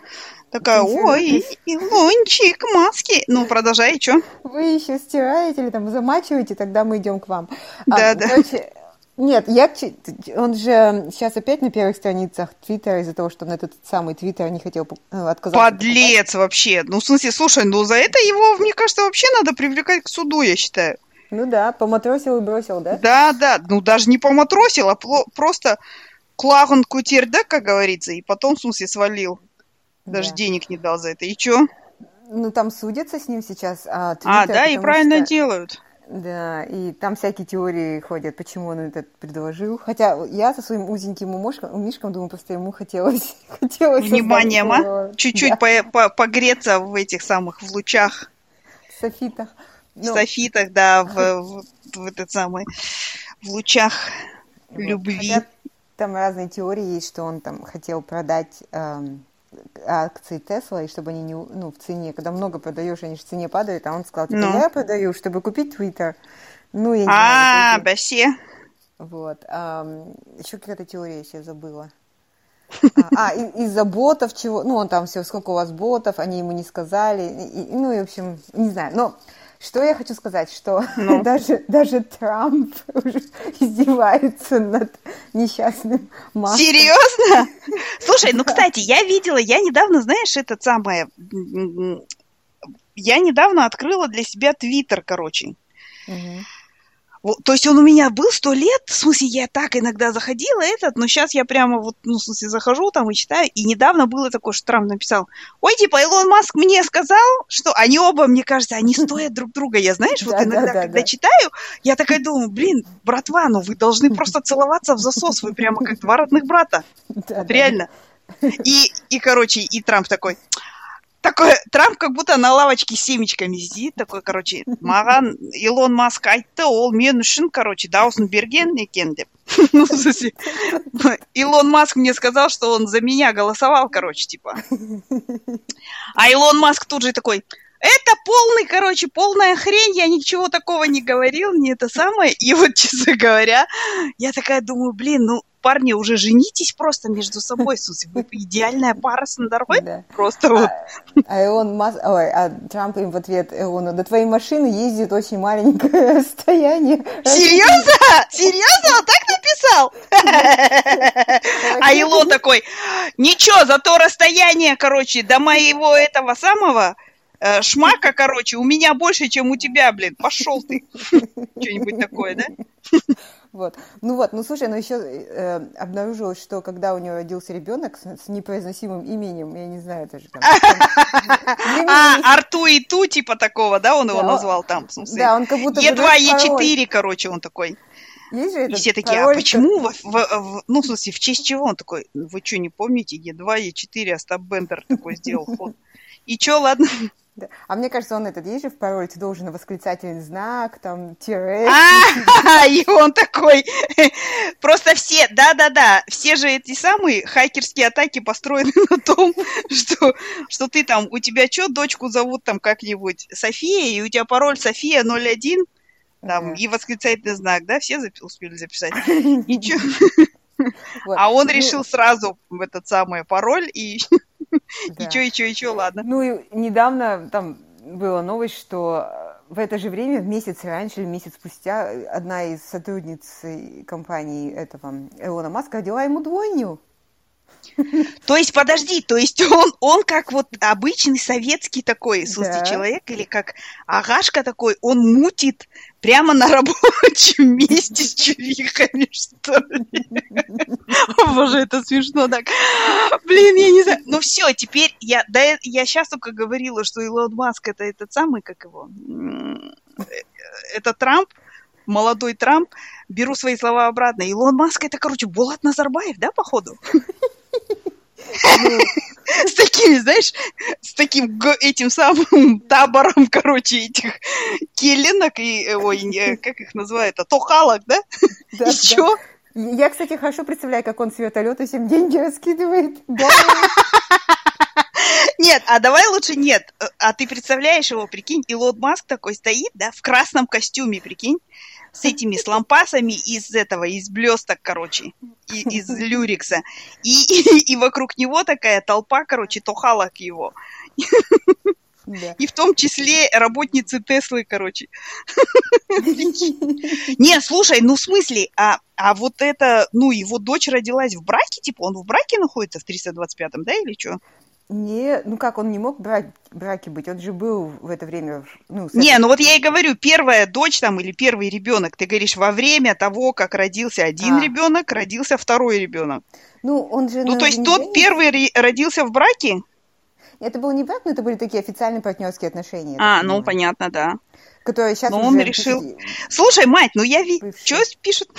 такая, ой, Илончик, маски. Ну, продолжай, что? Вы еще стираете или там замачиваете, тогда мы идем к вам. Да, а, да. Короче, нет, я, он же сейчас опять на первых страницах Твиттера из-за того, что он этот самый Твиттер не хотел э, отказаться. Подлец покупать. вообще. Ну, в смысле, слушай, ну за это его, мне кажется, вообще надо привлекать к суду, я считаю. Ну да, поматросил и бросил, да? Да, да, ну даже не поматросил, а просто клагон кутер, да, как говорится, и потом, в смысле, свалил. Даже да. денег не дал за это. И чё? Ну, там судятся с ним сейчас. А, Twitter, а да, и правильно что... делают. Да, и там всякие теории ходят, почему он это предложил. Хотя я со своим узеньким умошком, умишком думаю, просто ему хотелось... хотелось Вниманием, а? Чуть-чуть да. по по погреться в этих самых, в лучах. В софитах. В ну, софитах, да, в, в, в этот самый, в лучах вот. любви. Хотя там разные теории есть, что он там хотел продать эм, акции Тесла, и чтобы они не, ну, в цене, когда много продаешь, они же в цене падают, а он сказал, типа, ну. я продаю, чтобы купить Твиттер. Ну, я не а, вообще. Вот. А, еще какая-то теория, я забыла. А, а из-за ботов чего, ну, он там все, сколько у вас ботов, они ему не сказали, и, ну, и, в общем, не знаю, но что я хочу сказать, что ну. даже, даже Трамп уже издевается над несчастным Маском. Серьезно? Слушай, ну, кстати, я видела, я недавно, знаешь, этот самое... Я недавно открыла для себя Твиттер, короче. Угу. То есть он у меня был сто лет, в смысле, я так иногда заходила этот, но сейчас я прямо вот, ну, в смысле, захожу там и читаю, и недавно было такое, что Трамп написал, ой, типа, Илон Маск мне сказал, что они оба, мне кажется, они стоят друг друга, я, знаешь, вот иногда, когда читаю, я такая думаю, блин, братва, ну вы должны просто целоваться в засос, вы прямо как два родных брата, реально. И, и, короче, и Трамп такой, такой Трамп как будто на лавочке семечками сидит, такой, короче, маған Илон Маск айтты, ол мен үшін, короче, даусын берген екен деп. Ну, Илон Маск мне сказал, что он за меня голосовал, короче, типа. А Илон Маск тут же такой, это полный, короче, полная хрень, я ничего такого не говорил, не это самое. И вот, честно говоря, я такая думаю, блин, ну, парни, уже женитесь просто между собой, Суси, вы идеальная пара с да. просто вот. А, а он, ой, а Трамп им в ответ, он, до твоей машины ездит очень маленькое расстояние. Серьезно? Серьезно? Он так написал? А Илон такой, ничего, зато расстояние, короче, до моего этого самого э, шмака, короче, у меня больше, чем у тебя, блин, пошел ты. Что-нибудь такое, да? Вот. Ну вот, ну слушай, ну еще э, обнаружилось, что когда у нее родился ребенок с, с непроизносимым именем, я не знаю, это же там... А, Арту и Ту, типа такого, да, он его назвал там, в смысле? Да, он как будто... Е2, Е4, короче, он такой. Есть же и все такие, а почему, в, в, в, ну, в смысле, в честь чего? Он такой, вы что, не помните, Е2, Е4, Остап Бендер такой сделал ход. И что, ладно, да. А мне кажется, он этот, есть же в пароле, ты должен восклицательный знак, там, тире. А, и он такой, просто все, да-да-да, все же эти самые хакерские атаки построены на том, что, что ты там, у тебя что, дочку зовут там как-нибудь София, и у тебя пароль София 01, там, и восклицательный знак, да, все успели записать. Ничего. А он ну решил сразу в этот самый пароль и и чё, и чё, и чё, ладно. Ну и недавно там была новость, что в это же время, месяц раньше или месяц спустя, одна из сотрудниц компании этого Илона Маска родила ему двойню. То есть, подожди, то есть он, он как вот обычный советский такой, смысле, да. человек, или как агашка такой, он мутит прямо на рабочем месте с чувихами, что ли? Боже, это смешно так. Блин, я не знаю. Ну все, теперь я, да, я сейчас только говорила, что Илон Маск это этот самый, как его, это Трамп, молодой Трамп, беру свои слова обратно. Илон Маск это, короче, Булат Назарбаев, да, походу? С такими, знаешь, с таким этим самым табором, короче, этих келенок и, э, ой, как их называют, а тохалок, да? Да, Еще? Я, кстати, хорошо представляю, как он с вертолета всем деньги раскидывает. Нет, а давай лучше нет. А ты представляешь его, прикинь, Илон Маск такой стоит, да, в красном костюме, прикинь, с этими с лампасами из этого, из блесток, короче, и, из люрикса. И, и, и вокруг него такая толпа, короче, тохалок его. Да. И в том числе работницы Теслы, короче. Не, слушай, ну в смысле, а, а вот это, ну его дочь родилась в браке, типа он в браке находится в 325-м, да, или что? Не, ну как, он не мог брать, браке быть, он же был в это время... Ну, не, ну вот я и говорю, первая дочь там или первый ребенок, ты говоришь, во время того, как родился один а. ребенок, родился второй ребенок. Ну, он же... Ну, то есть тот первый родился в браке? Это был не брак, но это были такие официальные партнерские отношения. А, ну, понятно, да. Которые сейчас Но он решил... Слушай, мать, ну я видел... Что пишет?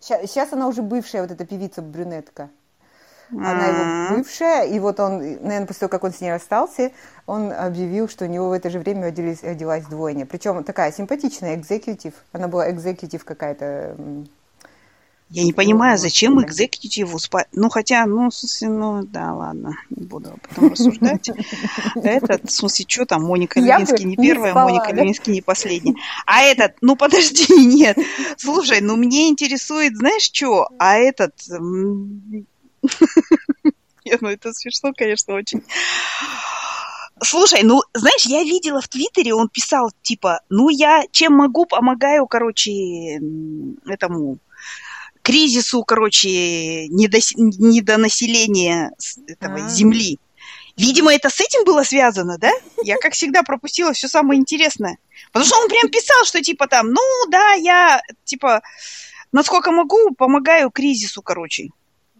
Сейчас, сейчас она уже бывшая, вот эта певица-брюнетка. Она его бывшая, и вот он, наверное, после того, как он с ней расстался, он объявил, что у него в это же время родились, родилась двойня. Причем такая симпатичная экзекутив. Она была экзекутив какая-то. Я не понимаю, зачем экзекутиву спать. Ну, хотя, ну, в смысле, ну, да, ладно, не буду потом рассуждать. Этот, в смысле, что там, Моника Левинский не первая, Моника Левинский не последняя. А этот, ну, подожди, нет. Слушай, ну, мне интересует, знаешь, что? А этот, нет, ну это смешно, конечно, очень. Слушай, ну, знаешь, я видела в Твиттере, он писал, типа, ну, я чем могу, помогаю, короче, этому кризису, короче, недос... недонаселения этого А-а-а. земли. Видимо, это с этим было связано, да? Я, как всегда, пропустила все самое интересное. Потому что он прям писал, что типа там, ну да, я типа, насколько могу, помогаю кризису, короче.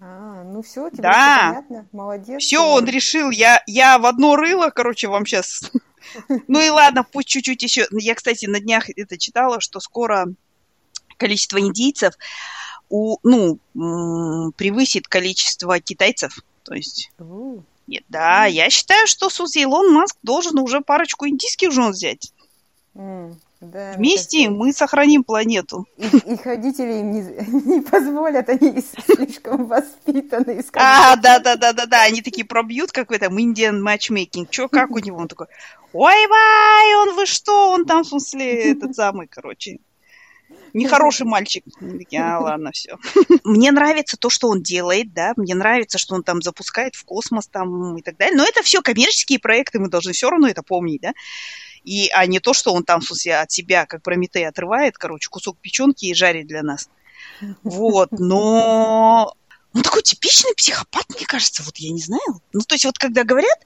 А, ну все, тебе да. понятно, молодец. Все, он решил, я, я в одно рыло, короче, вам сейчас... Ну и ладно, пусть чуть-чуть еще... Я, кстати, на днях это читала, что скоро количество индийцев у, ну, превысит количество китайцев. То есть... Нет, да, я считаю, что Сузи Илон Маск должен уже парочку индийских жен взять. Да, Вместе мы сохраним планету. Их, их родители им не, не позволят, они слишком воспитаны. А, да, да, да, да, да, они такие пробьют какой-то Indian matchmaking. Чё, как у него? Он такой, ой-вай, он вы что, он там, в смысле, этот самый, короче, нехороший мальчик. А, ладно, все. Мне нравится то, что он делает, да, мне нравится, что он там запускает в космос там и так далее. Но это все коммерческие проекты, мы должны все равно это помнить, да и, а не то, что он там, в смысле, от себя, как Прометей, отрывает, короче, кусок печенки и жарит для нас. Вот, но он такой типичный психопат, мне кажется, вот я не знаю. Ну, то есть вот когда говорят,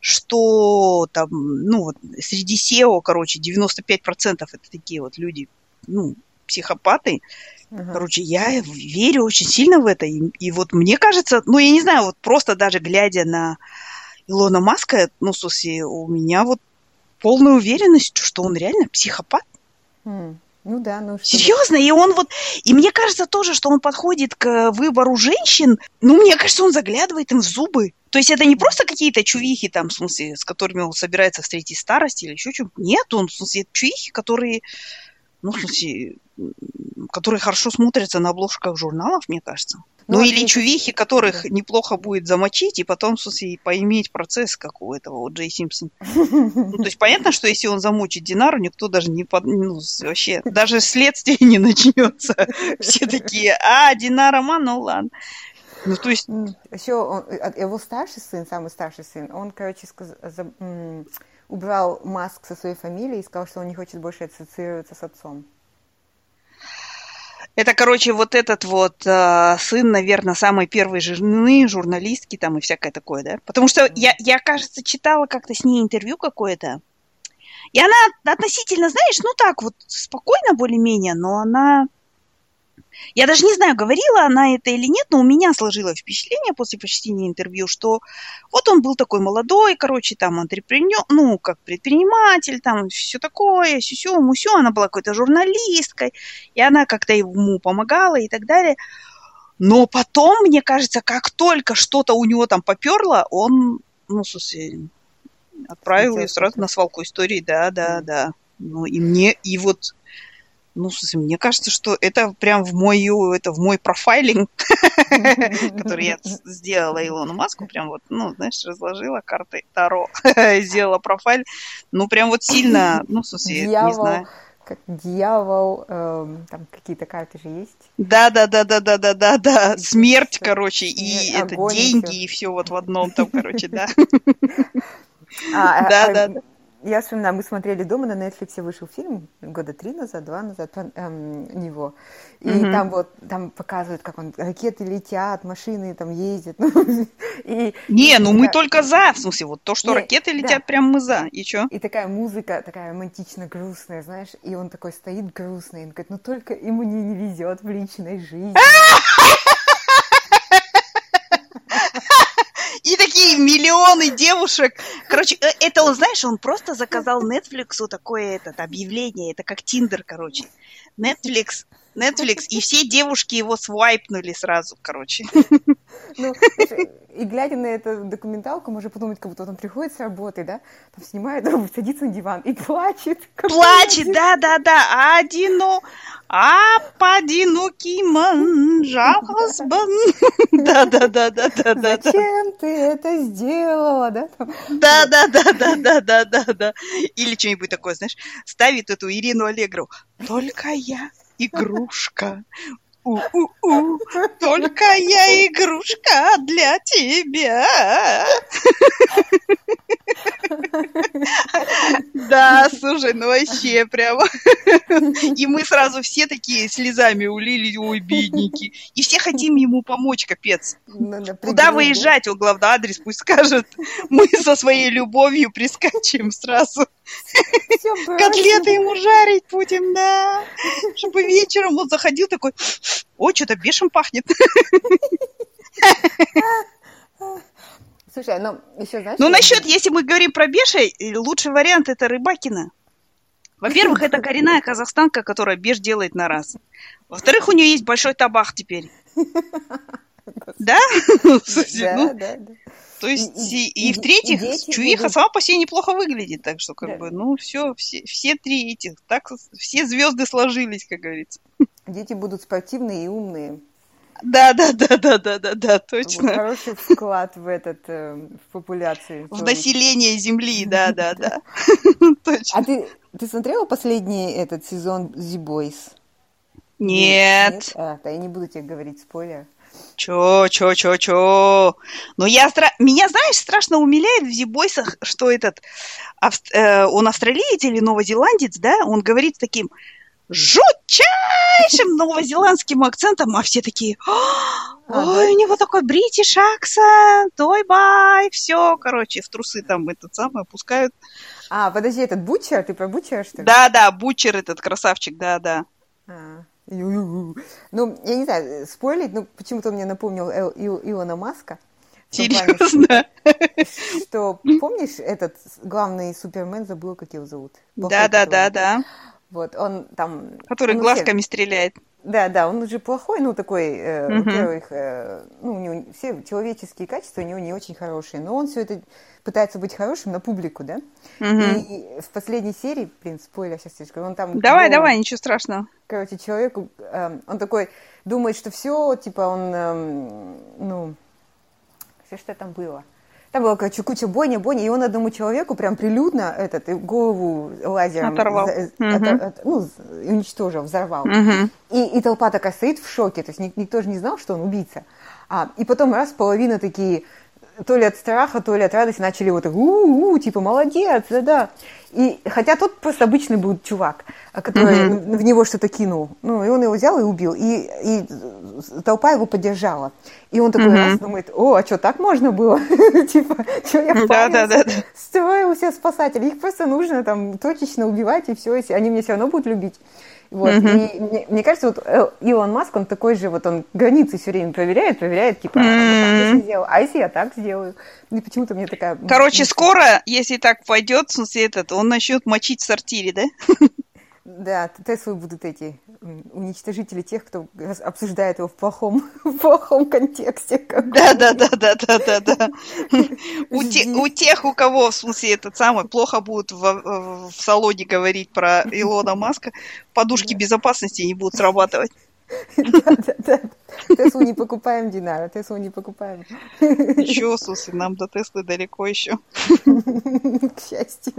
что там, ну, вот среди SEO, короче, 95% это такие вот люди, ну, психопаты, uh-huh. короче, я верю очень сильно в это. И, и вот мне кажется, ну, я не знаю, вот просто даже глядя на Илона Маска, ну, в смысле, у меня вот полная уверенность, что он реально психопат. Mm. Ну да, ну что Серьезно, и он вот... И мне кажется тоже, что он подходит к выбору женщин, ну, мне кажется, он заглядывает им в зубы. То есть это не просто какие-то чувихи там, в смысле, с которыми он собирается встретить старость или еще что-то. Нет, он, в смысле, чувихи, которые, ну, в смысле, которые хорошо смотрятся на обложках журналов, мне кажется. Ну, ну или чувихи, которых да. неплохо будет замочить, и потом, в смысле, поиметь процесс, как у этого вот Джей Симпсон. Ну, то есть понятно, что если он замочит Динару, никто даже не под... Ну, вообще, даже следствие не начнется. Все такие, а, Динара Ман, ну ладно. Ну, то есть... Еще он, его старший сын, самый старший сын, он, короче, сказ... убрал Маск со своей фамилией и сказал, что он не хочет больше ассоциироваться с отцом. Это, короче, вот этот вот э, сын, наверное, самой первой жены, журналистки там и всякое такое, да? Потому что я, я кажется, читала как-то с ней интервью какое-то. И она относительно, знаешь, ну так вот спокойно более-менее, но она я даже не знаю, говорила она это или нет, но у меня сложилось впечатление после прочтения интервью, что вот он был такой молодой, короче, там, антрепренер, ну, как предприниматель, там, все такое, сюсю, мусю, она была какой-то журналисткой, и она как-то ему помогала и так далее. Но потом, мне кажется, как только что-то у него там поперло, он, ну, смысле, отправил ее сразу на свалку истории, да, да, да. Ну, и мне, и вот ну, смысле, мне кажется, что это прям в мою, это в мой профайлинг, который я сделала Илону Маску, прям вот, ну, знаешь, разложила карты Таро, сделала профайль, ну, прям вот сильно, ну, в смысле, не знаю как дьявол, э, там какие-то карты же есть. Да, да, да, да, да, да, да, да. Смерть, короче, и это деньги, и все вот в одном там, короче, да. А, а, да, а, да, да я вспоминаю, мы смотрели дома, на Netflix вышел фильм года три назад, два назад эм, него. И mm-hmm. там вот, там показывают, как он, ракеты летят, машины там ездят. и, Не, и ну такая... мы только за, в смысле, вот то, что Не, ракеты летят, да. прям мы за, и что? И такая музыка, такая романтично грустная, знаешь, и он такой стоит грустный, и он говорит, ну только ему не, не везет в личной жизни. И такие миллионы девушек. Короче, э, это он, знаешь, он просто заказал Netflix такое этот объявление. Это как Тиндер, короче. Netflix, Netflix, и все девушки его свайпнули сразу, короче. Ну, и глядя на эту документалку, можно подумать, как будто он приходит с работы, да, там снимает, садится на диван и плачет. Плачет, да, да, да, одино, а подинокий манжахасбан. Да, да, да, да, да, да. Зачем ты это сделала, да? Да, да, да, да, да, да, да, да. Или что-нибудь такое, знаешь, ставит эту Ирину Аллегру. Только я игрушка. У-у-у, только я игрушка для тебя. Да, слушай, ну вообще прямо. И мы сразу все такие слезами улили, ой, бедники. И все хотим ему помочь, капец. Ну, Куда выезжать? О, главный адрес пусть скажет. Мы со своей любовью прискачем сразу. Котлеты ему жарить будем, да. Чтобы вечером он заходил такой, ой, что-то бешен пахнет. Слушай, ну еще знаешь... Ну, насчет, если мы говорим про Бешей, лучший вариант это Рыбакина. Во-первых, это коренная казахстанка, которая Беш делает на раз. Во-вторых, у нее есть большой табах теперь. Да? Да, да, да. То есть, и, и, и, и в-третьих, Чуиха будут... сама по себе неплохо выглядит, так что, как да. бы, ну, все, все, все три этих, так, все звезды сложились, как говорится. Дети будут спортивные и умные. Да, да, да, да, да, да, да, точно. Хороший вклад в этот э, в популяцию. В население Земли, да, да, да. Точно. А ты, ты смотрела последний этот сезон The Boys? Нет. Нет? А, да, я не буду тебе говорить спойлер. Чё, чё, чё, чё? Ну, я стра... Меня, знаешь, страшно умиляет в Зибойсах, что этот... Авст... Э, он австралиец или новозеландец, да? Он говорит таким жутчайшим новозеландским акцентом, а все такие, «А, ой, у него такой бритиш акцент, ой, бай, все, короче, в трусы там этот самый опускают. А, подожди, этот Бучер, ты про Бучера, что ли? Да, да, Бучер этот красавчик, да, да. А. Ну, я не знаю, спойлить, но почему-то он мне напомнил Илона Маска. Серьезно? Что, помнишь, этот главный Супермен, забыл, как его зовут? Да, да, да, да. Вот, он там... Который он глазками всех... стреляет. Да, да, он уже плохой, ну, такой, э, uh-huh. во-первых, э, ну, у него все человеческие качества у него не очень хорошие, но он все это пытается быть хорошим на публику, да? Uh-huh. И, и в последней серии, блин, спойлер сейчас скажу, он там... Давай, был, давай, ничего страшного. Короче, человеку, э, он такой думает, что все, типа, он, э, ну, все, что там было – там была, короче, куча бойня, бойня, и он одному человеку прям прилюдно этот, голову лазером оторвал. За, угу. от, от, ну, уничтожил, взорвал. Угу. И, и толпа такая стоит в шоке, то есть никто же не знал, что он убийца. А, и потом раз половина такие то ли от страха, то ли от радости начали вот так, у-у-у, типа, молодец, да-да. И, хотя тот просто обычный был чувак, который mm-hmm. в него что-то кинул. Ну, и он его взял и убил. И, и толпа его поддержала. И он такой mm-hmm. раз думает, о, а что, так можно было? Типа, что я да, строил себя спасателей. Их просто нужно там точечно убивать, и все, они меня все равно будут любить. Вот. Mm-hmm. И мне, мне кажется, вот э, Илон Маск, он такой же, вот он границы все время проверяет, проверяет, типа, mm-hmm. а, а если я так сделаю? И почему-то мне такая... Короче, скоро, если так пойдет, в смысле этот, он начнет мочить в сортире, да? Да, Теслы будут эти уничтожители тех, кто обсуждает его в плохом, в плохом контексте. Да, да, да, да, да, да, да. У, те, у тех, у кого, в смысле, этот самый, плохо будут в, в салоне говорить про Илона Маска, подушки да. безопасности не будут срабатывать. Теслу не покупаем, Динара, Теслу не покупаем. Еще, слушай, нам до Теслы далеко еще. К счастью.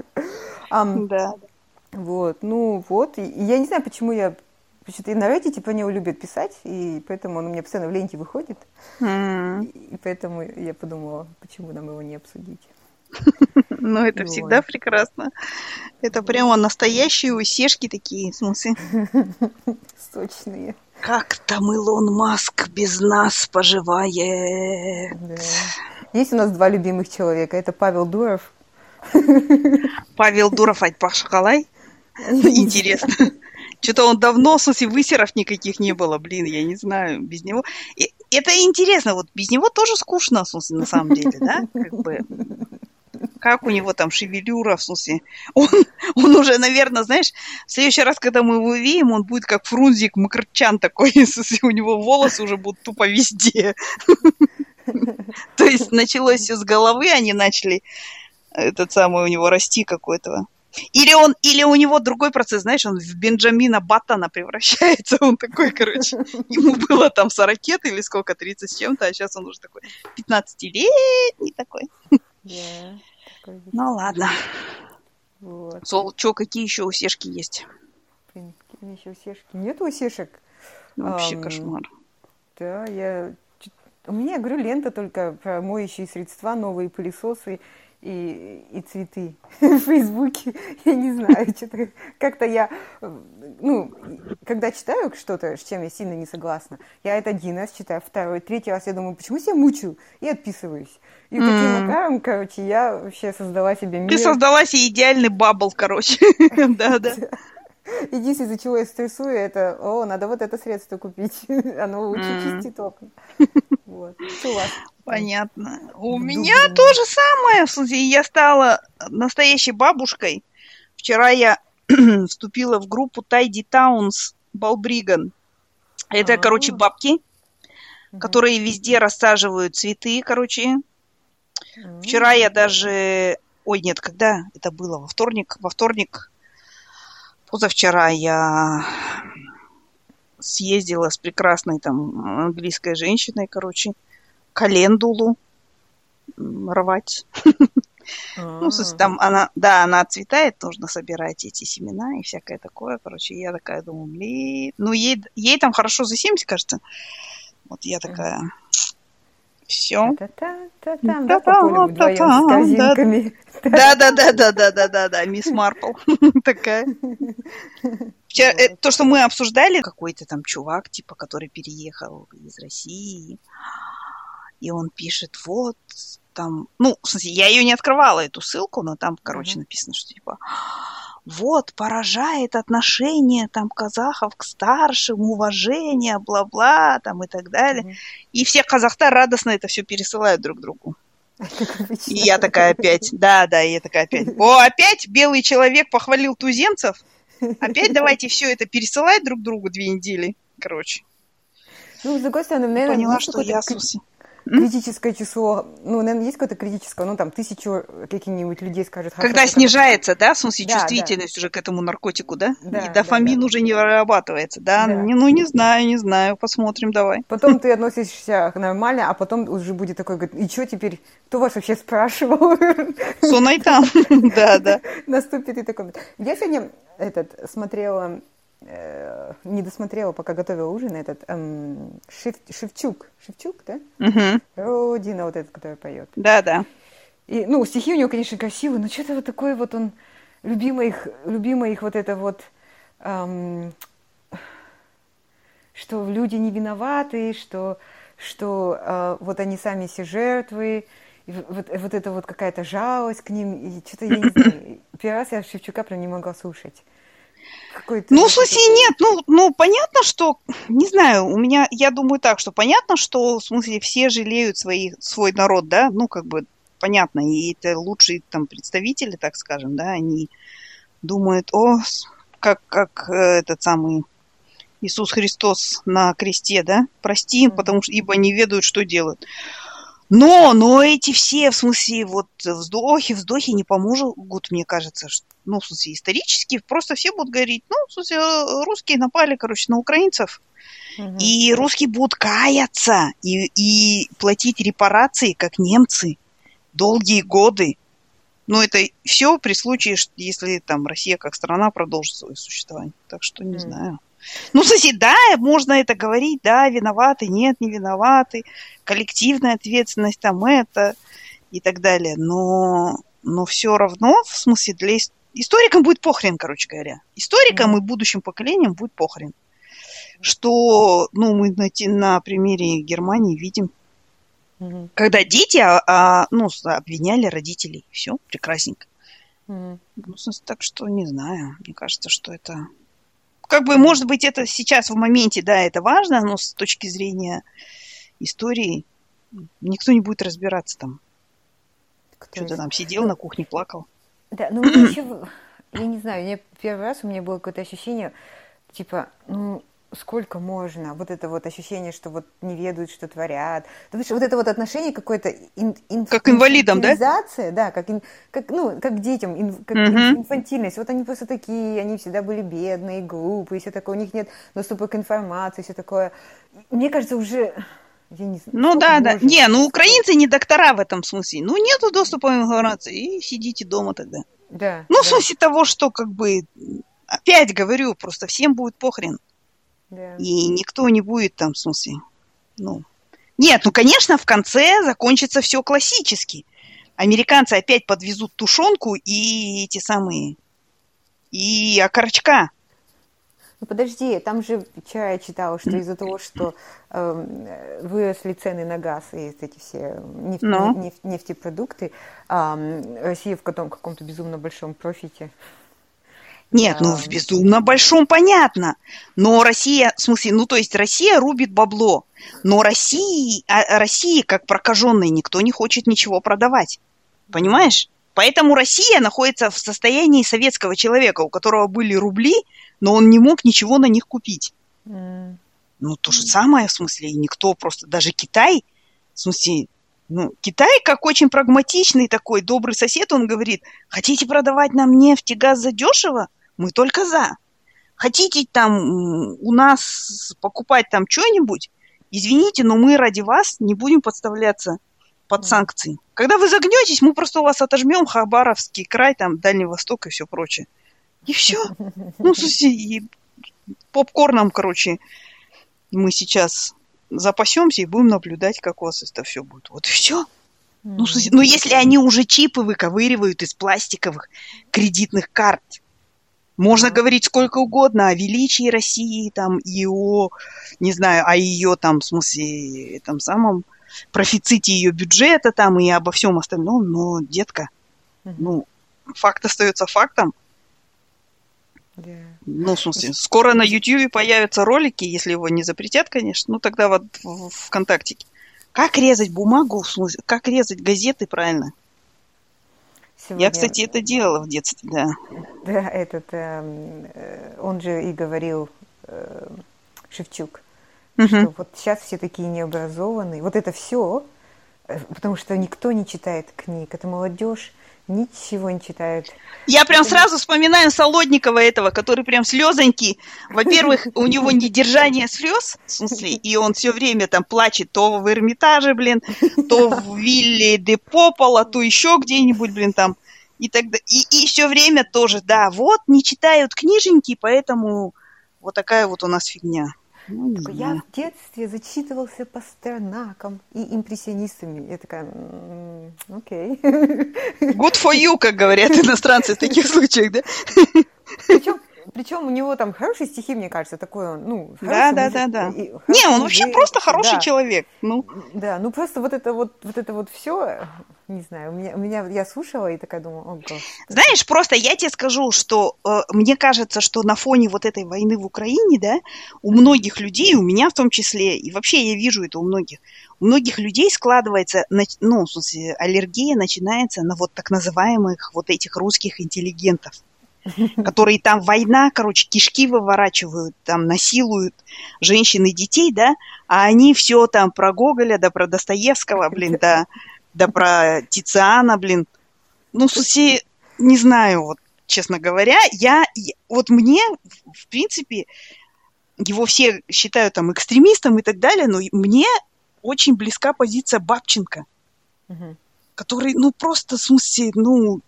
Да. Вот, ну вот, я не знаю, почему я Почему-то и на Reddit по него любят писать, и поэтому он у меня постоянно в ленте выходит. Mm. И, и поэтому я подумала, почему нам его не обсудить. Ну, это всегда прекрасно. Это прямо настоящие усешки такие, в смысле. Сочные. Как там Илон Маск без нас поживает? Есть у нас два любимых человека. Это Павел Дуров. Павел Дуров, Айтпах Шакалай? Интересно. Что-то он давно, в смысле, высеров никаких не было, блин, я не знаю, без него. И это интересно, вот без него тоже скучно, в смысле, на самом деле, да? Как бы, как у него там шевелюра, в смысле. Он, он уже, наверное, знаешь, в следующий раз, когда мы его увидим, он будет как Фрунзик Макарчан такой, в смысле, у него волосы уже будут тупо везде. То есть началось все с головы, они начали этот самый у него расти какой-то или он, или у него другой процесс, знаешь, он в Бенджамина Баттона превращается, он такой, короче, ему было там 40 лет или сколько, 30 с чем-то, а сейчас он уже такой 15-летний такой. Такой ну ладно. Вот. Сол, чё, какие еще усешки есть? Блин, какие еще усешки? Нет усешек? Вообще um, кошмар. Да, я... У меня, говорю, лента только про моющие средства, новые пылесосы и, и цветы в Фейсбуке. Я не знаю, что-то как-то я, ну, когда читаю что-то, с чем я сильно не согласна, я это один раз читаю, второй, третий раз я думаю, почему себя мучаю? И отписываюсь. И mm. таким макаром, короче, я вообще создала себе мир. Ты создала себе идеальный бабл, короче. Да-да. Единственное, из-за чего я стрессую, это, о, надо вот это средство купить, оно лучше чистит окна. Вот. Что у вас? Понятно. У меня то же самое. В смысле, я стала настоящей бабушкой. Вчера я вступила в группу Тайди Таунс Балбриган. Это, короче, бабки, которые везде рассаживают цветы, короче, Вчера я даже... Ой, нет, когда это было? Во вторник? Во вторник, позавчера я съездила с прекрасной там английской женщиной, короче, календулу рвать. Ну, в смысле, там она, да, она отцветает, нужно собирать эти семена и всякое такое. Короче, я такая думаю, блин, ну, ей, ей там хорошо за 70, кажется. Вот я такая, все. Да. Да, да, да, да, да, да, да, мисс Марпл такая. Э, то, что мы обсуждали, какой-то там чувак, типа, который переехал из России, и он пишет, вот, там, ну, в смысле, я ее не открывала, эту ссылку, но там, короче, mm-hmm. написано, что типа, вот, поражает отношение там казахов к старшим, уважение, бла-бла, там и так далее. Mm-hmm. И все казахта радостно это все пересылают друг другу. И я такая опять, да, да, и я такая опять, о, опять белый человек похвалил туземцев, опять давайте все это пересылать друг другу две недели, короче. Ну, с другой стороны, наверное, поняла, что я критическое число, ну, наверное, есть какое-то критическое, ну, там, тысячу каких-нибудь людей скажет... Когда снижается, да, в смысле, да, чувствительность да. уже к этому наркотику, да? да И дофамин да, да. уже не вырабатывается, да? да? Не, ну, не знаю, не знаю, посмотрим, давай. Потом ты относишься нормально, а потом уже будет такой, говорит, и что теперь? Кто вас вообще спрашивал? Сонай там, да, да. Наступит и такой... Я сегодня этот, смотрела э, не досмотрела, пока готовила ужин, этот эм, Шев, Шевчук. Шевчук, да? Угу. Родина вот этот, который поет. Да, да. И, ну, стихи у него, конечно, красивые, но что-то вот такое вот он, любимый их, любимый их вот это вот, эм, что люди не виноваты, что, что э, вот они сами все жертвы, и вот, вот это вот какая-то жалость к ним, и что-то я не знаю. Первый раз я Шевчука прям не могла слушать. Ну, в смысле, нет, ну, ну, понятно, что, не знаю, у меня, я думаю так, что понятно, что, в смысле, все жалеют свои, свой народ, да, ну, как бы, понятно, и это лучшие там представители, так скажем, да, они думают, о, как, как э, этот самый Иисус Христос на кресте, да, прости им, потому что, ибо не ведают, что делают. Но, но эти все, в смысле, вот вздохи, вздохи не помогут, мне кажется, что, ну, в смысле, исторически, просто все будут говорить, ну, в смысле, русские напали, короче, на украинцев, угу. и русские будут каяться и, и платить репарации, как немцы, долгие годы. Но это все при случае, если там Россия как страна продолжит свое существование. Так что не mm. знаю. Ну, кстати, да, можно это говорить, да, виноваты, нет, не виноваты, коллективная ответственность там это и так далее. Но, но все равно, в смысле, для историкам будет похрен, короче говоря. Историкам mm. и будущим поколениям будет похрен. Что, ну, мы на, на примере Германии видим, mm-hmm. когда дети, а, а, ну, обвиняли родителей. Все, прекрасненько. Mm-hmm. Ну, так что не знаю. Мне кажется, что это как бы, может быть, это сейчас в моменте, да, это важно, но с точки зрения истории никто не будет разбираться там. Что-то там сидел на кухне, плакал. Да, ну еще, я не знаю, мне первый раз у меня было какое-то ощущение, типа, ну, сколько можно, вот это вот ощущение, что вот не ведают, что творят. Потому что вот это вот отношение какое-то... Ин, ин, как инвалидам, да? Да, как, ин, как, ну, как детям, ин, как uh-huh. инфантильность. Вот они просто такие, они всегда были бедные, глупые, все такое, у них нет доступа к информации, все такое. Мне кажется, уже... Я не знаю, ну да, да. Не, ну украинцы не доктора в этом смысле. Ну нету доступа к информации, и сидите дома тогда. Да. Ну, да. в смысле того, что как бы... Опять говорю, просто всем будет похрен. И никто не будет там, в смысле, ну... Нет, ну, конечно, в конце закончится все классически. Американцы опять подвезут тушенку и эти самые... И окорочка. Ну подожди, там же вчера я читала, что из-за того, что э, выросли цены на газ и эти все нефть, Но. Ну. нефть, нефтепродукты, э, Россия в каком- каком-то безумно большом профите. Нет, ну в безумно большом понятно. Но Россия, в смысле, ну то есть Россия рубит бабло. Но России, а, России как прокаженной никто не хочет ничего продавать. Понимаешь? Поэтому Россия находится в состоянии советского человека, у которого были рубли, но он не мог ничего на них купить. Mm. Ну, то же самое, в смысле, и никто просто, даже Китай, в смысле, Ну, Китай, как очень прагматичный такой добрый сосед, он говорит, хотите продавать нам нефть и газ задешево? Мы только за. Хотите там у нас покупать там что-нибудь? Извините, но мы ради вас не будем подставляться под санкции. Когда вы загнетесь, мы просто у вас отожмем Хабаровский край, там, Дальний Восток и все прочее. И все. Ну, слушайте, и попкорном, короче, мы сейчас запасемся и будем наблюдать, как у вас это все будет. Вот и все. Ну, ну, если они уже чипы выковыривают из пластиковых кредитных карт, можно говорить сколько угодно о величии России, там, и о, не знаю, о ее, там, в смысле, там, самом профиците ее бюджета, там, и обо всем остальном, но, детка, ну, факт остается фактом. Yeah. Ну, в смысле, скоро на YouTube появятся ролики, если его не запретят, конечно, ну тогда вот в ВКонтакте. Как резать бумагу, в смысле, как резать газеты правильно? Сегодня... Я, кстати, это делала в детстве, да. Да, этот, эм, э, он же и говорил, э, Шевчук, угу. что вот сейчас все такие необразованные. Вот это все, э, потому что никто не читает книг, это молодежь Ничего не читают. Я прям сразу вспоминаю Солодникова этого, который прям слезоньки. Во-первых, у него недержание слез, в смысле, и он все время там плачет то в Эрмитаже, блин, то в Вилле де Попола, то еще где-нибудь, блин, там. И тогда и, и все время тоже, да, вот не читают книженьки, поэтому вот такая вот у нас фигня. Ну, Такой, я в детстве зачитывался по Пастернаком и импрессионистами. Я такая, окей. Good for you, как говорят иностранцы в таких случаях, да? Причем причем у него там хорошие стихи, мне кажется, такой он, ну, да, да, да, да. Не, он вообще просто хороший да. человек. Ну. Да, ну просто вот это вот, вот это вот все, не знаю, у меня, у меня я слушала и такая думала, о. Знаешь, просто я тебе скажу, что э, мне кажется, что на фоне вот этой войны в Украине, да, у многих людей, у меня в том числе, и вообще я вижу это у многих, у многих людей складывается, ну, в смысле, аллергия начинается на вот так называемых вот этих русских интеллигентов которые там война, короче, кишки выворачивают, там насилуют женщин и детей, да, а они все там про Гоголя, да про Достоевского, блин, да, да про Тициана, блин. Ну, слушай, не знаю, вот, честно говоря, я, я вот мне, в принципе, его все считают там экстремистом и так далее, но мне очень близка позиция Бабченко, угу. который, ну, просто, в смысле, ну,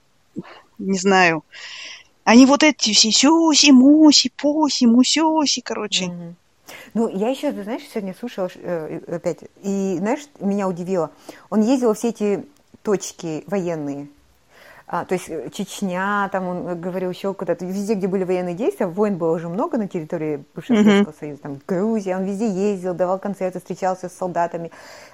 не знаю, они вот эти все сюси, муси, поси, мусёси, короче. Mm-hmm. Ну, я еще, знаешь, сегодня слушала э, опять, и, знаешь, меня удивило. Он ездил все эти точки военные, а, то есть э, Чечня, там он говорил еще куда-то, везде, где были военные действия, войн было уже много на территории бывшего mm-hmm. Советского Союза, там Грузия, он везде ездил, давал концерты, встречался с солдатами,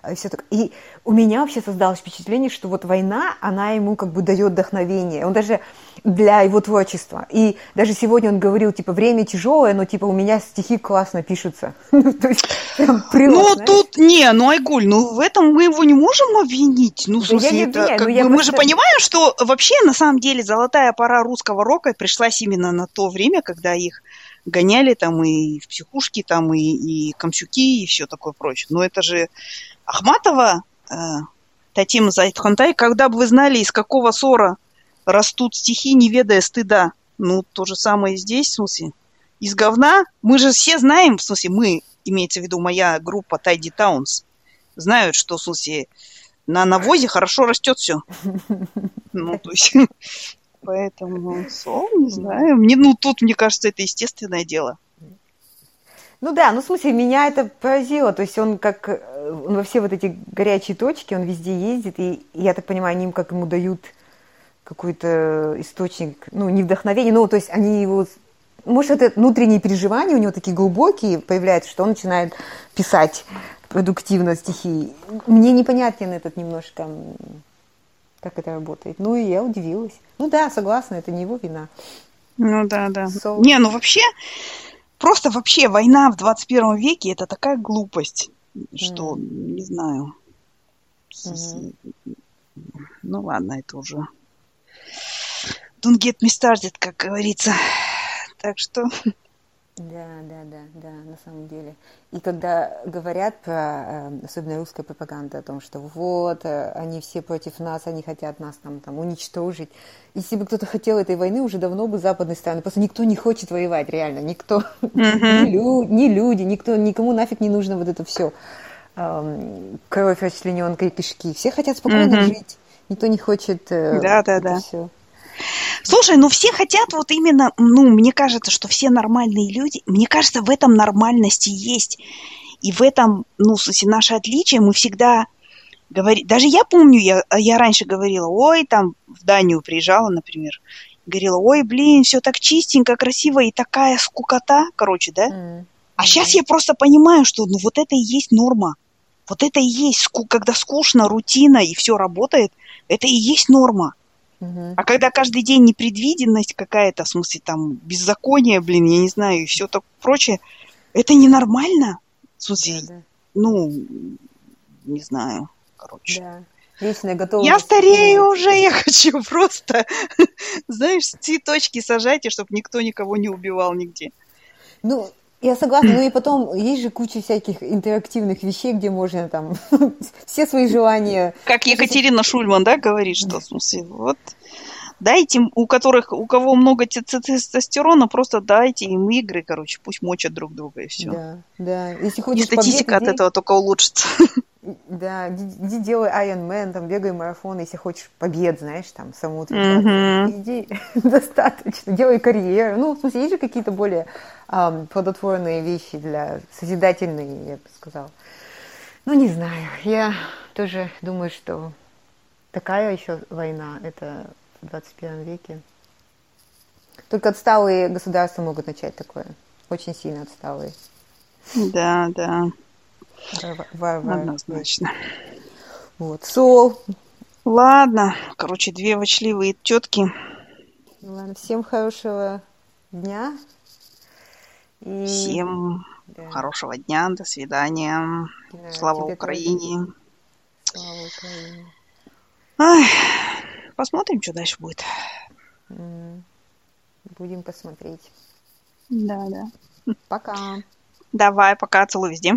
и все так. И у меня вообще создалось впечатление, что вот война, она ему как бы дает вдохновение. Он даже для его творчества. И даже сегодня он говорил, типа, время тяжелое, но, типа, у меня стихи классно пишутся. То есть, прям прилог, Ну, знаешь? тут, не, ну, Айгуль, ну, в этом мы его не можем обвинить. Ну, в смысле, это, обвиняю, как бы, мы просто... же понимаем, что вообще, на самом деле, золотая пора русского рока пришлась именно на то время, когда их гоняли там и в психушки, там и, и Камсюки, и все такое прочее. Но это же Ахматова, э, Татима Зайтхантай, когда бы вы знали, из какого ссора растут стихи, не ведая стыда. Ну, то же самое здесь, в смысле, из говна. Мы же все знаем, в смысле, мы, имеется в виду моя группа Тайди Таунс, знают, что, в смысле, на навозе хорошо растет все. Ну, то есть, поэтому, сол, не знаю. Мне, ну, тут, мне кажется, это естественное дело. Ну да, ну в смысле, меня это поразило. То есть он как э, он во все вот эти горячие точки, он везде ездит, и я так понимаю, они им как ему дают какой-то источник, ну, не вдохновения, ну, то есть они его... Может, это внутренние переживания у него такие глубокие появляются, что он начинает писать продуктивно стихи. Мне непонятен этот немножко, как это работает. Ну, и я удивилась. Ну да, согласна, это не его вина. Ну да, да. So... Не, ну вообще, просто вообще война в 21 веке это такая глупость, что, mm. не знаю. Mm-hmm. Ну ладно, это уже don't get me started, как говорится. Так что Да, да, да, да, на самом деле. И когда говорят про, э, особенно русская пропаганда, о том, что вот, э, они все против нас, они хотят нас там, там уничтожить. Если бы кто-то хотел этой войны, уже давно бы западные страны. Просто никто не хочет воевать, реально. Никто, mm-hmm. ни, лю, ни люди, никто, никому нафиг не нужно вот это все. Эм, кровь расчлененка и кишки. Все хотят спокойно mm-hmm. жить. Никто не хочет э, да, да, да. все. Слушай, ну все хотят вот именно, ну, мне кажется, что все нормальные люди, мне кажется, в этом нормальности есть. И в этом, ну, в смысле, наше отличие, мы всегда говорим, даже я помню, я, я раньше говорила, ой, там в Данию приезжала, например, говорила, ой, блин, все так чистенько, красиво и такая скукота, короче, да? Mm-hmm. А сейчас я просто понимаю, что ну вот это и есть норма. Вот это и есть, когда скучно, рутина и все работает, это и есть норма. А когда каждый день непредвиденность какая-то, в смысле там беззаконие, блин, я не знаю, и все так прочее, это ненормально. В смысле, да, да. ну, не знаю, короче. Да. Вечная готова. Я старею уже, я хочу просто, знаешь, цветочки сажайте, чтобы никто никого не убивал нигде. Ну, я согласна, ну и потом есть же куча всяких интерактивных вещей, где можно там все свои желания... Как Екатерина Шульман, да, говорит, что в смысле, вот дайте, у которых, у кого много тестостерона, просто дайте им игры, короче, пусть мочат друг друга и все. Да, да. Если хочешь и статистика побед, от этого только улучшится. Да, иди делай Iron Man, там, бегай марафон, если хочешь побед, знаешь, там, самоутверждаться. Mm-hmm. Иди, достаточно, делай карьеру. Ну, в смысле, есть же какие-то более um, плодотворные вещи для созидательные, я бы сказала. Ну, не знаю, я тоже думаю, что такая еще война, это в 21 веке. Только отсталые государства могут начать такое. Очень сильно отсталые. Да, да. Варвар. Однозначно. Вот. Сол. Ладно. Короче, две вочливые тетки. Ладно, всем хорошего дня. И... Всем да. хорошего дня, до свидания. Да, Слава Украине. Слава Украине. Ай, посмотрим, что дальше будет. Будем посмотреть. Да, да. Пока. Давай, пока, целую везде.